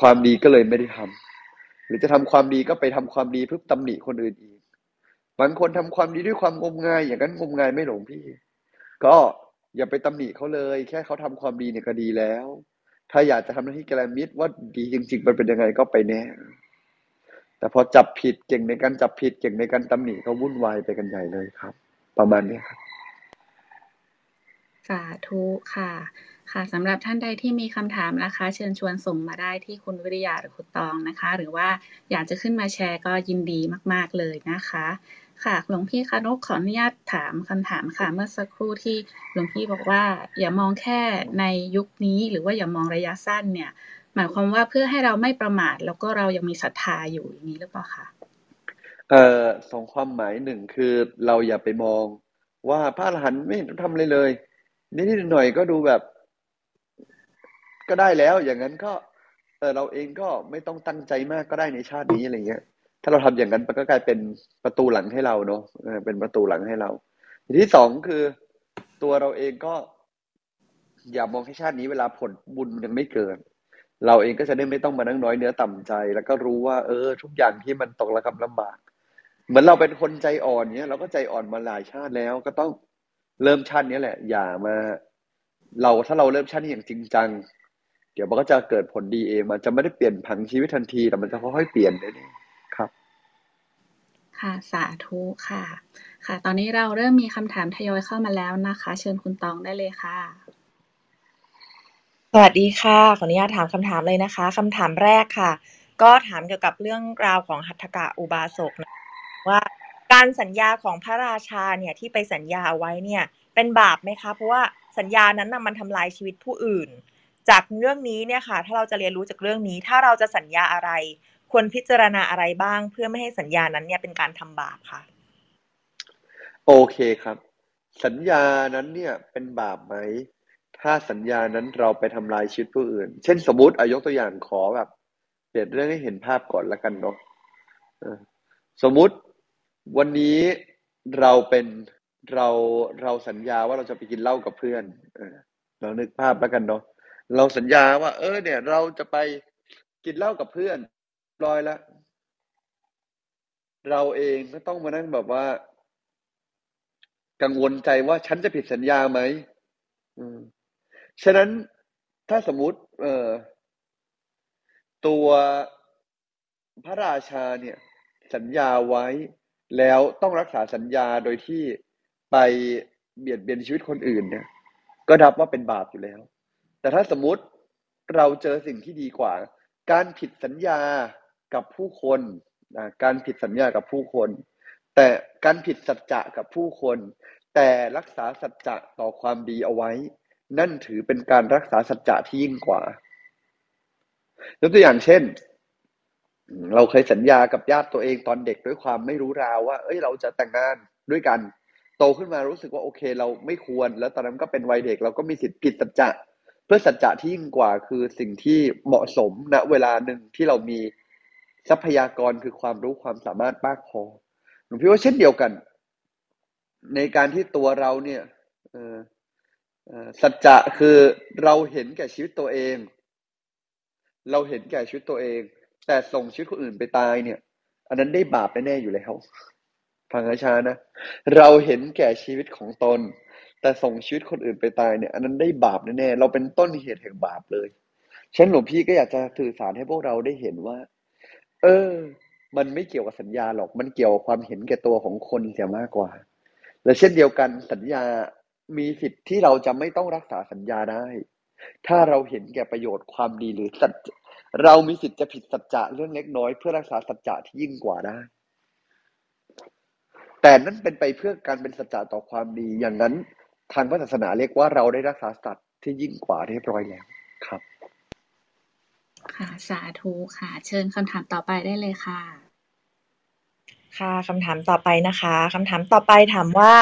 ความดีก็เลยไม่ได้ทำ หรือจะทำความดีก็ไปทำความดีเพื่อตำหนิคนอื่นอีก บางคนทำความดีด้วยความงมงาย อย่างนั้นงมงายไม่หลงพี่ ก็อย่าไปตำหนิเขาเลย แค่เขาทำความดีเนี่ยก็ดีแล้ว ถ้าอยากจะทำหน้าที่แกลมิดว่าดีจริง ๆ มันเป็นยังไงก็ไปแน่ แต่พอจับผิดเก่งในการจับผิดเก่งในการตำหนิเขาวุ่นวายไปกันใหญ่เลยครับ ประมาณนี้ครับสาธุค่ะ ค่ะสำหรับท่านใดที่มีคำถามนะคะ เชิญชวนส่งมาได้ที่คุณวิริยาหรือคุณตองนะคะ หรือว่าอยากจะขึ้นมาแชร์ก็ยินดีมาก ๆเลยนะคะ ค่ะหลวงพี่คะนกขออนุญาตถามคำถามค่ะ เมื่อสักครู่ที่หลวงพี่บอกว่า อย่ามองแค่ในยุคนี้ หรือว่าอย่ามองระยะสั้นเนี่ย หมายความว่าเพื่อให้เราไม่ประมาท แล้วก็เรายังมีศรัทธาอยู่อย่างนี้หรือเปล่าคะเอ่อสองความหมายหนึ่งคือเราอย่าไปมองว่าพระอรหันต์ไม่ทำอะไรเลยนิดๆหน่อยก็ดูแบบ ก็ได้แล้ว อย่างนั้นก็เออเราเองก็ไม่ต้องตั้งใจมากก็ได้ในชาตินี้อะไรเงี้ย ถ้าเราทำอย่างนั้นมันก็กลายเป็นประตูหลังให้เราเนาะเป็นประตูหลังให้เราที่สองคือ ตัวเราเองก็ อย่ามองแค่ชาตินี้เวลาผลบุญยังไม่เกิดเราเองก็จะได้ไม่ต้องมานั่งน้อยเนื้อต่ำใจ แล้วก็รู้ว่า เออ ทุกอย่างที่มันตกระกำลำบาก เหมือนเราเป็นคนใจอ่อนเนี้ยเราก็ใจอ่อนมาหลายชาติแล้ว ก็ต้องเริ่มชาตินี้แหละ อย่ามา เราถ้าเราเริ่มชาตินี้อย่างจริงจัง เดี๋ยวมันก็จะเกิดผลดีเองมันจะไม่ได้เปลี่ยนผังชีวิตทันทีแต่มันจะค่อยๆเปลี่ยนเลยครับ ค่ะสาธุค่ะ ค่ะ ตอนนี้เราเริ่มมีคำถามทยอยเข้ามาแล้วนะคะ เชิญคุณตองได้เลยค่ะ สวัสดีค่ะขออนุญาตถามคำถามเลยนะคะคำถามแรกค่ะ ก็ถามเกี่ยวกับเรื่องราวของหัตถกะอุบาสกนะว่าการสัญญาของพระราชาเนี่ยที่ไปสัญญาเอาไว้เนี่ย เป็นบาปไหมคะ เพราะว่าสัญญานั้นนะมันทำลายชีวิตผู้อื่น จากเรื่องนี้เนี่ยค่ะ ถ้าเราจะเรียนรู้จากเรื่องนี้ ถ้าเราจะสัญญาอะไร ควรพิจารณาอะไรบ้าง เพื่อไม่ให้สัญญานั้นเนี่ยเป็นการทำบาปค่ะ โอเคครับ สัญญานั้นเนี่ยเป็นบาปไหมถ้าสัญญานั้นเราไปทำลายชีวิตผู้อื่น เช่น สมมติอายกตัวอย่างขอแบบ เปลี่ยนเรื่องให้เห็นภาพก่อนละกันเนาะสมมุติวันนี้เราเป็นเราเราสัญญาว่าเราจะไปกินเหล้ากับเพื่อนเรานึกภาพแล้วกันเนาะ เราสัญญาว่า เออ เนี่ย เราจะไปกินเหล้ากับเพื่อนรอยล้วเราเองก็ต้องมานั่งแบบว่า กังวลใจว่าฉันจะผิดสัญญาไหมฉะนั้นถ้าสมมุติ เออตัวพระราชาเนี่ย สัญญาไว้ แล้วต้องรักษาสัญญาโดยที่ไปเบียดเบียนชีวิตคนอื่นเนี่ย ก็นับว่าเป็นบาปอยู่แล้ว แต่ถ้าสมมติเราเจอสิ่งที่ดีกว่า การผิดสัญญากับผู้คนการผิดสัญญากับผู้คน แต่การผิดสัจจะกับผู้คน แต่รักษาสัจจะต่อความดีเอาไว้ นั่นถือเป็นการรักษาสัจจะที่ยิ่งกว่ายกตัวอย่างเช่น เราเคยสัญญากับญาติตัวเองตอนเด็กด้วยความไม่รู้ราวว่า เอ้ยเราจะแต่งงานด้วยกัน โตขึ้นมารู้สึกว่าโอเค เราไม่ควร แล้วตอนนั้นก็เป็นวัยเด็ก เราก็มีสิทธิ์ผิดสัจจะ พื่อสัจจะที่ยิ่งกว่าคือสิ่งที่เหมาะสมณเวลาหนึ่งที่เรามีทรัพยากรคือความรู้ความสามารถมากพอหลวงพี่ว่าเช่นเดียวกัน ในการที่ตัวเราเนี่ยสัจจะคือเราเห็นแก่ชีวิตตัวเอง เราเห็นแก่ชีวิตตัวเอง แต่ส่งชีวิตคนอื่นไปตายเนี่ย อันนั้นได้บาปแน่ๆอยู่แล้วฟังช้านะ เราเห็นแก่ชีวิตของตน แต่ส่งชีวิตคนอื่นไปตายเนี่ย อันนั้นได้บาปแน่ๆเราเป็นต้นเหตุแห่งบาปเลยฉะนั้นหลวงพี่ก็อยากจะสื่อสารให้พวกเราได้เห็นว่า เออ มันไม่เกี่ยวกับสัญญาหรอก มันเกี่ยวกับความเห็นแก่ตัวของคนเสียมากกว่า และเช่นเดียวกันสัญญามีสิทธิ์ที่เราจะไม่ต้องรักษาสัญญาได้ ถ้าเราเห็นแก่ประโยชน์ความดีหรือสัจเรามีสิทธิ์จะผิดสัจจะเรื่องเล็กน้อย เพื่อรักษาสัจจะที่ยิ่งกว่าได้ แต่นั่นเป็นไปเพื่อการเป็นสัจจะต่อความดีอย่างนั้น ทางพระศาสนาเรียกว่าเราได้รักษาสัจที่ยิ่งกว่าเรียบร้อยแล้วครับ ค่ะสาธุค่ะ เชิญคำถามต่อไปได้เลยค่ะ ค่ะคำถามต่อไปนะคะคำถามต่อไปถามว่า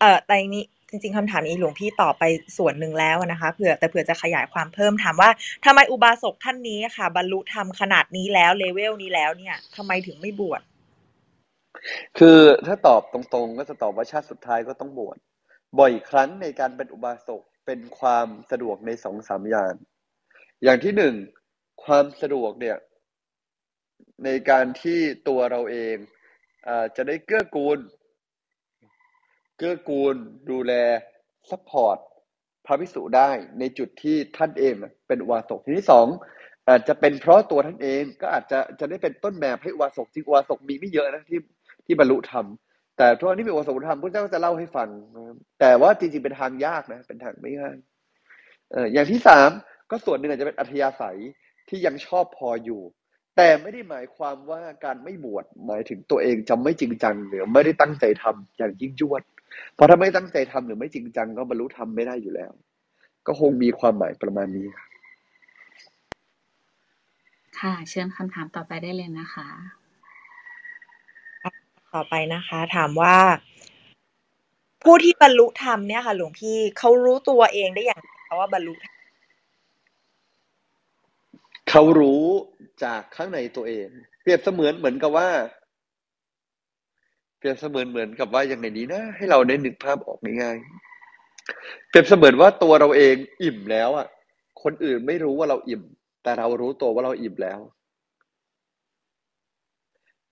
เอ่อในนี้จริงๆคำถามนี้หลวงพี่ตอบไปส่วนหนึ่งแล้วนะคะเผื่อแต่เผื่อจะขยายความเพิ่มถามว่าทำไมอุบาสกท่านนี้ค่ะ บรรลุธรรมขนาดนี้แล้วเลเวลนี้แล้วเนี่ยทำไมถึงไม่บวชคือถ้าตอบตรงๆ ก็จะตอบว่าชาติสุดท้ายก็ต้องบวช บ่อยครั้งในการเป็นอุบาสกเป็นความสะดวกในสองสามอย่าง อย่างที่หนึ่งความสะดวกเนี่ย ในการที่ตัวเราเองอจะได้เกื้อกูล เกื้อกูลดูแล support พระภิกษุได้ในจุดที่ท่านเองเป็นอุบาสกทีที่สองอาจจะเป็นเพราะตัวท่านเองก็อาจจะจะได้เป็นต้นแบบให้อุบาสกจริงอุบาสกมีไม่เยอะนะที่ที่บรรลุธรรม แต่ทุกที่เป็นอุบาสกธรรมพระเจ้าก็จะเล่าให้ฟังแต่ว่าจริงๆเป็นทางยากนะ เป็นทางไม่ง่ายเอออย่างที่สามก็ส่วนหนึ่งอาจจะเป็นอัธยาศัยที่ยังชอบพออยู่ แต่ไม่ได้หมายความว่าการไม่บวชหมายถึงตัวเองจะไม่จริงจังหรือไม่ได้ตั้งใจทำอย่างยิ่งยวด เพราะถ้าไม่ตั้งใจทำหรือไม่จริงจังก็บรรลุธรรมไม่ได้อยู่แล้ว ก็คงมีความหมายประมาณนี้ค่ะ เชิญคำถามต่อไปได้เลยนะคะ ต่อไปนะคะ ถามว่า ผู้ที่บรรลุธรรมเนี่ยค่ะ หลวงพี่เขารู้ตัวเองได้อย่างไรว่าบรรลุธรรมเขารู้จากข้างในตัวเอง เปรียบเสมือนเหมือนกับว่า เปรียบเสมือนเหมือนกับว่าอย่างไงนี้นะ ให้เราได้นึกภาพออกง่ายๆเปรียบเสมือนว่าตัวเราเองอิ่มแล้วอะคนอื่นไม่รู้ว่าเราอิ่ม แต่เรารู้ตัวว่าเราอิ่มแล้ว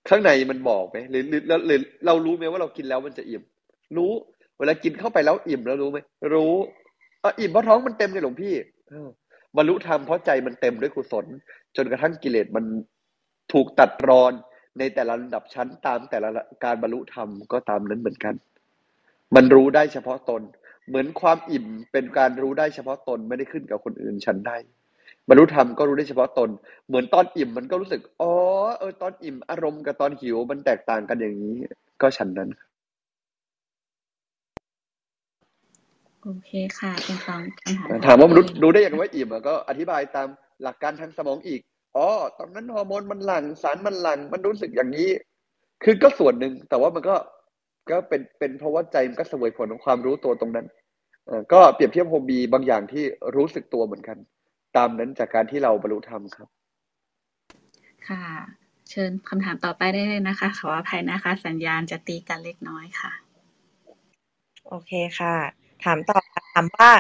ข้างในมันบอกไหมหรือหรือหรือเรารู้ไหมว่าเรากินแล้วมันจะอิ่ม รู้ เวลากินเข้าไปแล้วอิ่มแล้วรู้ไหมรู้อะอิ่มเพราะท้องมันเต็มเลยหลวงพี่บรรลุธรรมเพราะใจมันเต็มด้วยกุศล จนกระทั่งกิเลสมันถูกตัดรอนในแต่ละระดับชั้นตามแต่ละการบรรลุธรรมก็ตามนั้นเหมือนกัน มันรู้ได้เฉพาะตน เหมือนความอิ่มเป็นการรู้ได้เฉพาะตนไม่ได้ขึ้นกับคนอื่นฉันได้ บรรลุธรรมก็รู้ได้เฉพาะตน เหมือนตอนอิ่มมันก็รู้สึก อ๋อ เออ ตอนอิ่มอารมณ์กับตอนหิวมันแตกต่างกันอย่างนี้ ก็ฉันนั้น โอเคค่ะเป็นคำคำถามถามว่ามนุษย์รู้ได้อย่างไรว่าอิ่มก็อธิบายตามหลักการทางสมองอีก อ๋อ ตอนนั้นฮอร์โมนมันหลั่งสารมันหลั่งมันรู้สึกอย่างนี้ คือก็ส่วนหนึ่ง แต่ว่ามันก็ ก็เป็น เป็นเพราะว่าใจมันก็สวยผลของความรู้ตัวตรงนั้น เออก็เปรียบเทียบโฮบีบางอย่างที่รู้สึกตัวเหมือนกัน ตามนั้นจากการที่เราบรรลุธรรมครับ ค่ะ เชิญคำถามต่อไปได้เลยนะคะ ขออภัยนะคะ สัญญาณจะตีกันเล็กน้อยค่ะ โอเคค่ะ ถามต่อถามว่า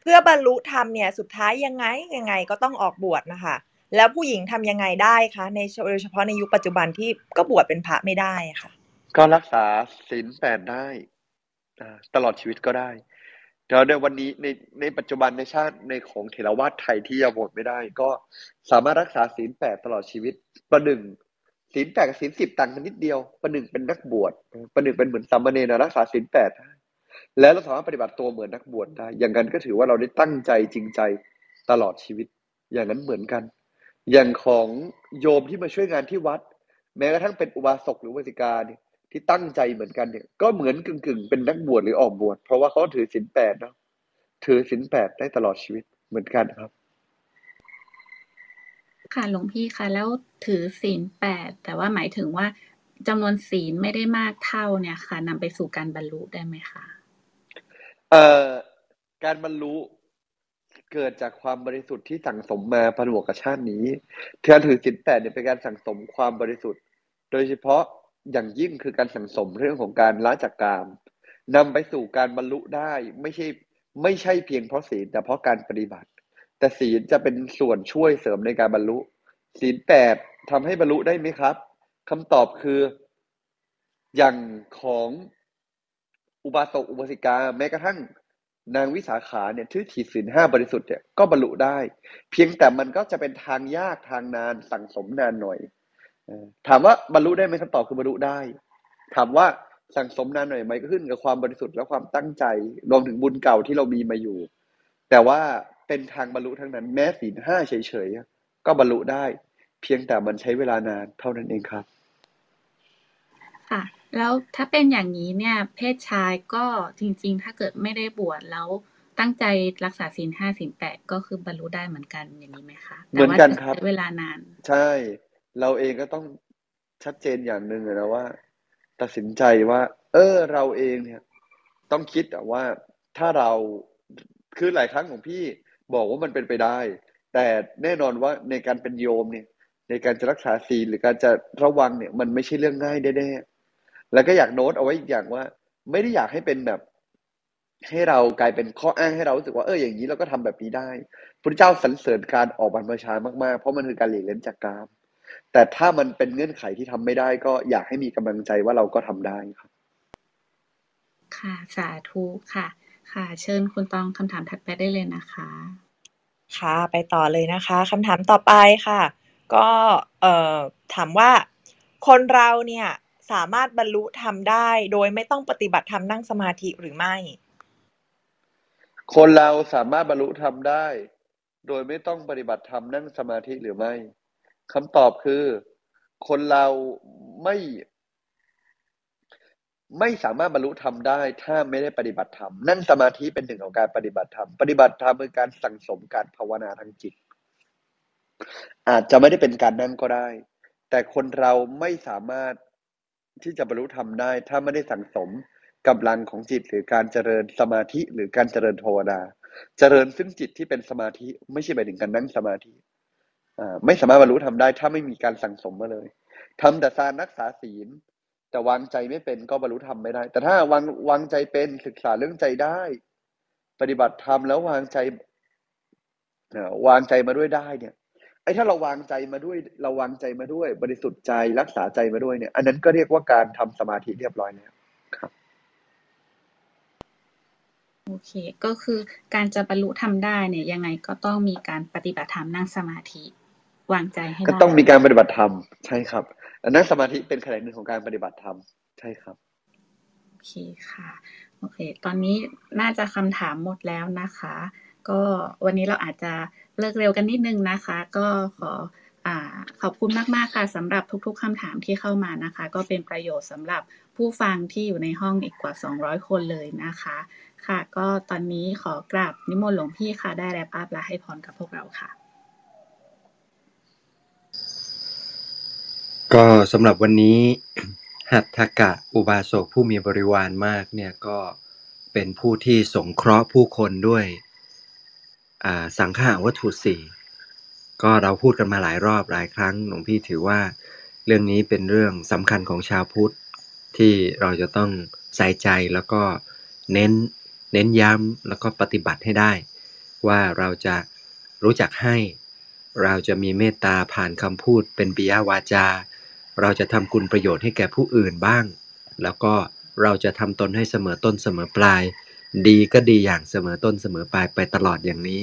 เพื่อบรรลุธรรมเนี่ย สุดท้ายยังไงยังไงก็ต้องออกบวชนะคะ แล้วผู้หญิงทำยังไงได้คะในโดยเฉพาะในยุคปัจจุบันที่ก็บวชเป็นพระไม่ได้ค่ะ ก็รักษาศีลแปดได้ตลอดชีวิตก็ได้ เดี๋ยวในวันนี้ในในปัจจุบันในชาติในของเถรวาทไทยที่ยังบวชไม่ได้ ก็สามารถรักษาศีลแปดตลอดชีวิต ประหนึ่งศีลแปดกับศีลสิบต่างกันนิดเดียว ประหนึ่งเป็นนักบวชประหนึ่งเป็นเหมือนสามเณรรักษาศีลแปดแล้วเราสามารถปฏิบัติตัวเหมือนนักบวชได้ อย่างนั้นก็ถือว่าเราได้ตั้งใจจริงใจตลอดชีวิต อย่างนั้นเหมือนกัน อย่างของโยมที่มาช่วยงานที่วัด แม้กระทั่งเป็นอุบาสกหรืออุบาสิกาเนี่ย ที่ตั้งใจเหมือนกันเนี่ยก็เหมือนกึ่งๆ เป็นนักบวชหรือออกบวชเพราะว่าเขาถือศีลแปดเนาะถือศีลแปดได้ตลอดชีวิตเหมือนกันครับ ค่ะหลวงพี่คะแล้วถือศีลแปดแต่ว่าหมายถึงว่าจำนวนศีลไม่ได้มากเท่าเนี่ยค่ะนำไปสู่การบรรลุได้ไหมคะเอ่อการบรรลุเกิดจากความบริสุทธิ์ที่สั่งสมมาผนวกกับชาตินี้การถือศีลแปดเนี่ยเป็นการสั่งสมความบริสุทธิ์ โดยเฉพาะ อย่างยิ่งคือการสั่งสมเรื่องของการละจากกามนำไปสู่การบรรลุได้ไม่ใช่ไม่ใช่เพียงเพราะศีลแต่เพราะการปฏิบัติ แต่ศีลจะเป็นส่วนช่วยเสริมในการบรรลุ ศีลแปดทำให้บรรลุได้ไหมครับคำตอบคืออย่างของอุบาสกอุบาสิกาแม้กระทั่งนางวิสาขาเนี่ยที่ถีศีลห้าบริสุทธิ์เนี่ยก็บรรลุได้ เพียงแต่มันก็จะเป็นทางยากทางนานสั่งสมนานหน่อย ถามว่าบรรลุได้ไหมคำตอบคือบรรลุได้ ถามว่าสั่งสมนานหน่อยไหมก็ขึ้นกับความบริสุทธิ์และความตั้งใจรวมถึงบุญเก่าที่เรามีมาอยู่ แต่ว่าเป็นทางบรรลุทั้งนั้นแม้ศีลห้าเฉยๆก็บรรลุได้ เพียงแต่มันใช้เวลานานเท่านั้นเองครับค่ะแล้วถ้าเป็นอย่างนี้เนี่ย เพศชายก็จริง ๆ ถ้าเกิดไม่ได้บวชแล้วตั้งใจรักษาศีลห้าศีลแปดก็คือบรรลุได้เหมือนกันอย่างนี้ไหมคะเหมือนกันแต่ว่าจะครับใช้เวลานาน ใช่ เราเองก็ต้องชัดเจนอย่างหนึ่งนะว่า ตัดสินใจว่า เออ เราเองเนี่ย ต้องคิดว่าถ้าเราคือหลายครั้งของพี่บอกว่ามันเป็นไปได้ แต่แน่นอนว่าในการเป็นโยมเนี่ย ในการจะรักษาศีลหรือการจะระวังเนี่ย มันไม่ใช่เรื่องง่ายแน่ๆแล้วก็อยากโน้ตเอาไว้อีกอย่างว่า ไม่ได้อยากให้เป็นแบบ ให้เรากลายเป็นข้ออ้างให้เรารู้สึกว่าเอออย่างนี้เราก็ทำแบบนี้ได้พระเจ้าสรรเสริญการออกบรรพชามากๆเพราะมันคือการหลีกเล่นจากกาม แต่ถ้ามันเป็นเงื่อนไขที่ทำไม่ได้ก็อยากให้มีกำลังใจว่าเราก็ทำได้ครับ ค่ะสาธุค่ะ ค่ะ เชิญคุณตองคำถามถัดไปได้เลยนะคะ ค่ะไปต่อเลยนะคะคำถามต่อไปค่ะ ก็เอ่อถามว่าคนเราเนี่ยสามารถบรรลุธรรมได้ โดยไม่ต้องปฏิบัติธรรมนั่งสมาธิหรือไม่ คนเราสามารถบรรลุธรรมได้ โดยไม่ต้องปฏิบัติธรรมนั่งสมาธิหรือไม่ คำตอบคือ คนเราไม่ไม่สามารถบรรลุธรรมได้ ถ้าไม่ได้ปฏิบัติธรรมนั่งสมาธิเป็นหนึ่งของการปฏิบัติธรรมปฏิบัติธรรมคือการสั่งสมการภาวนาทางจิต อาจจะไม่ได้เป็นการนั่งก็ได้ แต่คนเราไม่สามารถที่จะบรรลุธรรมได้ ถ้าไม่ได้สั่งสมกำลังของจิตหรือการเจริญสมาธิหรือการเจริญภาวนา เจริญซึ่งจิตที่เป็นสมาธิ ไม่ใช่หมายถึงการนั่งสมาธิ ไม่สามารถบรรลุธรรมได้ถ้าไม่มีการสั่งสมมาเลยทำแต่ทานรักษาศีล แต่วางใจไม่เป็นก็บรรลุธรรมไม่ได้ แต่ถ้าวางวางใจเป็นศึกษาเรื่องใจได้ ปฏิบัติธรรมแล้ววางใจเอ่อวางใจมาด้วยได้เนี่ยไอ้ถ้าเราวางใจมาด้วย เราวางใจมาด้วย บริสุทธิ์ใจรักษาใจมาด้วยเนี่ย อันนั้นก็เรียกว่าการทำสมาธิเรียบร้อยแล้วครับโอเค ก็คือการจะบรรลุธรรมได้เนี่ยยังไงก็ต้องมีการปฏิบัติธรรมนั่งสมาธิ วางใจให้ก็ได้ต้องมีการปฏิบัติธรรมใช่ครับอันนั้นสมาธิเป็นแขนงหนึ่งของการปฏิบัติธรรมใช่ครับโอเคค่ะโอเค ตอนนี้น่าจะคำถามหมดแล้วนะคะ ก็วันนี้เราอาจจะเลิกเร็วกันนิดนึงนะคะ ก็ขออ่าขอบคุณมากๆค่ะสำหรับทุกๆคำถามที่เข้ามานะคะ ก็เป็นประโยชน์สำหรับผู้ฟังที่อยู่ในห้องอีกกว่า 200 คนเลยนะคะ ค่ะ ก็ตอนนี้ขอกราบนิมนต์หลวงพี่ค่ะได้แรปอัพและให้พรกับพวกเราค่ะ ก็สำหรับวันนี้ หัตถกะอุบาสกผู้มีบริวารมากเนี่ยก็เป็นผู้ที่สงเคราะห์ผู้คนด้วยสังฆาวัตถุสี่ก็เราพูดกันมาหลายรอบหลายครั้งหลวงพี่ถือว่าเรื่องนี้เป็นเรื่องสำคัญของชาวพุทธที่เราจะต้องใส่ใจแล้วก็เน้นเน้นย้ำแล้วก็ปฏิบัติให้ได้ ว่าเราจะรู้จักให้ เราจะมีเมตตาผ่านคำพูดเป็นปิยวาจา เราจะทำคุณประโยชน์ให้แก่ผู้อื่นบ้าง แล้วก็เราจะทำตนให้เสมอต้นเสมอปลาย ดีก็ดีอย่างเสมอต้นเสมอปลายไปตลอดอย่างนี้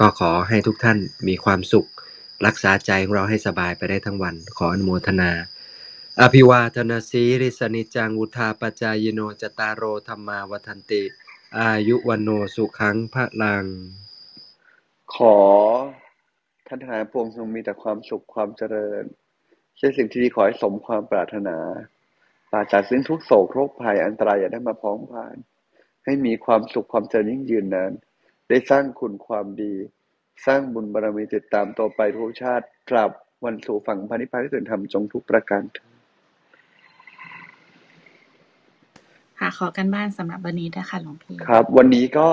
ก็ขอให้ทุกท่านมีความสุข รักษาใจของเราให้สบายไปได้ทั้งวัน ขออนุโมทนา อภิวาทนาสีริสนิจังอุทาปจายโนจตารโรธรรมาวัฒนติ อายุวันโนสุขังพระลัง ขอท่านทั้งหลายพวงทรงมีแต่ความสุขความเจริญ ใช่สิ่งที่ดีขอให้สมความปรารถนาปราศจากซึ่งทุกโศกโรคภัยอันตรายอย่าได้มาพ้องผ่าน ให้มีความสุขความเจริญยิ่งยืนนานได้สร้างคุณความดี สร้างบุญบารมีติดตามตัวไปทุกชาติตราบวันสู่ฝั่งพระนิพพานที่ถึงธรรมจงทุกประการเถิดค่ะขอกันบ้านสำหรับวันนี้ด้วยค่ะหลวงพี่ ครับ วันนี้ก็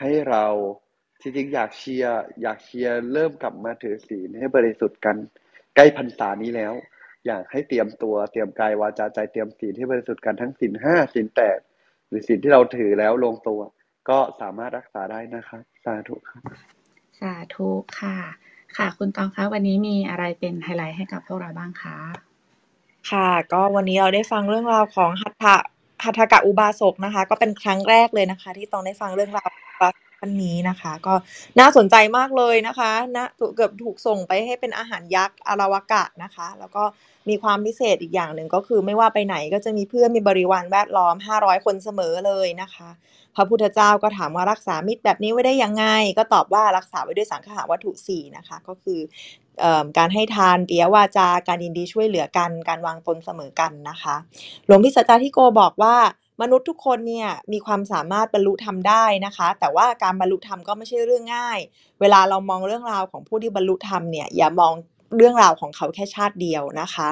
ให้เราจริงๆอยากเชียร์อยากเชียร์เริ่มกลับมาถือศีลให้บริสุทธิ์กัน ใกล้พรรษานี้แล้ว อยากให้เตรียมตัวเตรียมกายวาจาใจเตรียมศีลให้บริสุทธิ์กันทั้งศีลห้าศีลแปดหรือศีลที่เราถือแล้วลงตัว ก็สามารถรักษาได้นะครับสาธุครับสาธุค่ะ ค่ะคุณตองคะวันนี้มีอะไรเป็นไฮไลท์ให้กับพวกเราบ้างคะค่ะก็วันนี้เราได้ฟังเรื่องราวของหัตถะหัตถกะอุบาสกนะคะ ก็เป็นครั้งแรกเลยนะคะ ที่ต้องได้ฟังเรื่องราวของอุบาสก ท่านนี้นะคะ ก็น่าสนใจมากเลยนะคะนะเกือบถูกส่งไปให้เป็นอาหารยักษ์อาราวกะนะคะ แล้วก็มีความพิเศษอีกอย่างหนึ่งก็คือไม่ว่าไปไหนก็จะมีเพื่อนมีบริวารแวดล้อม 500 คนเสมอเลยนะคะ พระพุทธเจ้าก็ถามว่ารักษามิตรแบบนี้ไว้ได้ยังไง ก็ตอบว่ารักษาไว้ด้วยสังฆะวัตถุสี่นะคะ ก็คือเอ่อการให้ทานเปียวาจาการยินดีช่วยเหลือกัน การวางตนเสมอกันนะคะ หลวงพี่สัจจาธิโกบอกว่า มนุษย์ทุกคนเนี่ยมีความสามารถบรรลุธรรมได้นะคะ แต่ว่าการบรรลุธรรมก็ไม่ใช่เรื่องง่าย เวลาเรามองเรื่องราวของผู้ที่บรรลุธรรมเนี่ยอย่ามองเรื่องราวของเขาแค่ชาติเดียวนะคะ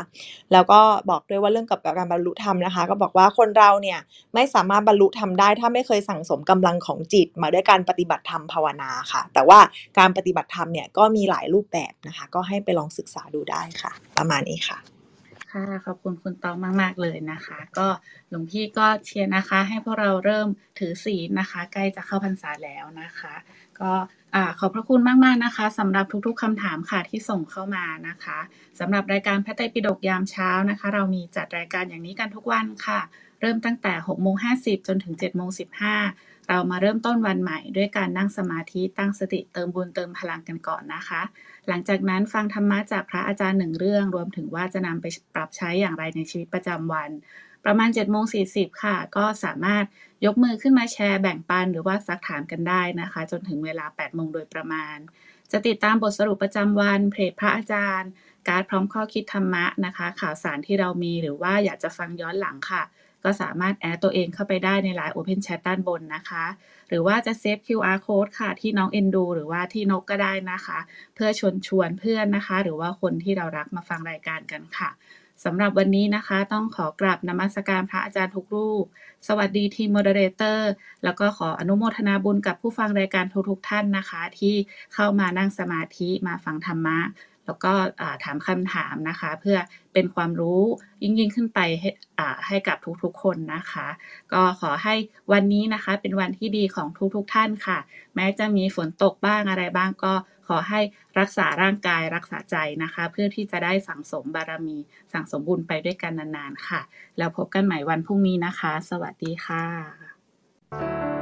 แล้วก็บอกด้วยว่าเรื่องกับการบรรลุธรรมนะคะ ก็บอกว่าคนเราเนี่ยไม่สามารถบรรลุธรรมได้ ถ้าไม่เคยสั่งสมกำลังของจิต มาด้วยการปฏิบัติธรรมภาวนาค่ะ แต่ว่าการปฏิบัติธรรมเนี่ยก็มีหลายรูปแบบนะคะ ก็ให้ไปลองศึกษาดูได้ค่ะ ประมาณนี้ค่ะ ค่ะ ขอบคุณคุณตองมาก ๆ เลยนะคะ ก็หลวงพี่ก็เชียร์นะคะ ให้พวกเราเริ่มถือศีลนะคะ ใกล้จะเข้าพรรษาแล้วนะคะ ก็ขอบพระคุณมาก ๆ นะคะสำหรับทุก ๆคำถามค่ะที่ส่งเข้ามานะคะสำหรับรายการพระไตรปิฎกยามเช้านะคะ เรามีจัดรายการอย่างนี้กันทุกวันค่ะ เริ่มตั้งแต่6โมง50 จนถึง7โมง15 เรามาเริ่มต้นวันใหม่ด้วยการนั่งสมาธิตั้งสติเติมบุญเติมพลังกันก่อนนะคะ หลังจากนั้นฟังธรรมะจากพระอาจารย์หนึ่งเรื่อง รวมถึงว่าจะนำไปปรับใช้อย่างไรในชีวิตประจำวัน ประมาณ7จ็ดโมงสีค่ะ ก็สามารถยกมือขึ้นมาแชร์แบ่งปันหรือว่าซักถามกันได้นะคะ จนถึงเวลา8ปดโมงโดยประมาณ จะติดตามบทสรุปประจำวัน เพจพระอาจารย์ การ์ดพร้อมข้อคิดธรรมะนะคะ ข่าวสารที่เรามีหรือว่าอยากจะฟังย้อนหลังค่ะ ก็สามารถแอดตัวเองเข้าไปได้ในไลน์ Open Chat ด้านบนนะคะ หรือว่าจะเซฟ QR code ค่ะ ที่น้องเอ็นดู หรือว่าที่นกก็ได้นะคะ เพื่อชวนชวนเพื่อนนะคะ หรือว่าคนที่เรารักมาฟังรายการกันค่ะสำหรับวันนี้นะคะ ต้องขอกราบนมัสการพระอาจารย์ทุกรูป สวัสดีทีม moderator แล้วก็ขออนุโมทนาบุญกับผู้ฟังรายการทุกๆท่านนะคะ ที่เข้ามานั่งสมาธิมาฟังธรรมะ แล้วก็ถามคำถามนะคะ เพื่อเป็นความรู้ยิ่งยิ่งขึ้นไปให้ให้กับทุกๆคนนะคะ ก็ขอให้วันนี้นะคะ เป็นวันที่ดีของทุกๆท่านค่ะ แม้จะมีฝนตกบ้างอะไรบ้างก็ขอให้รักษาร่างกายรักษาใจนะคะ เพื่อที่จะได้สั่งสมบารมี สั่งสมบุญไปด้วยกันนานๆค่ะ แล้วพบกันใหม่วันพรุ่งนี้นะคะ สวัสดีค่ะ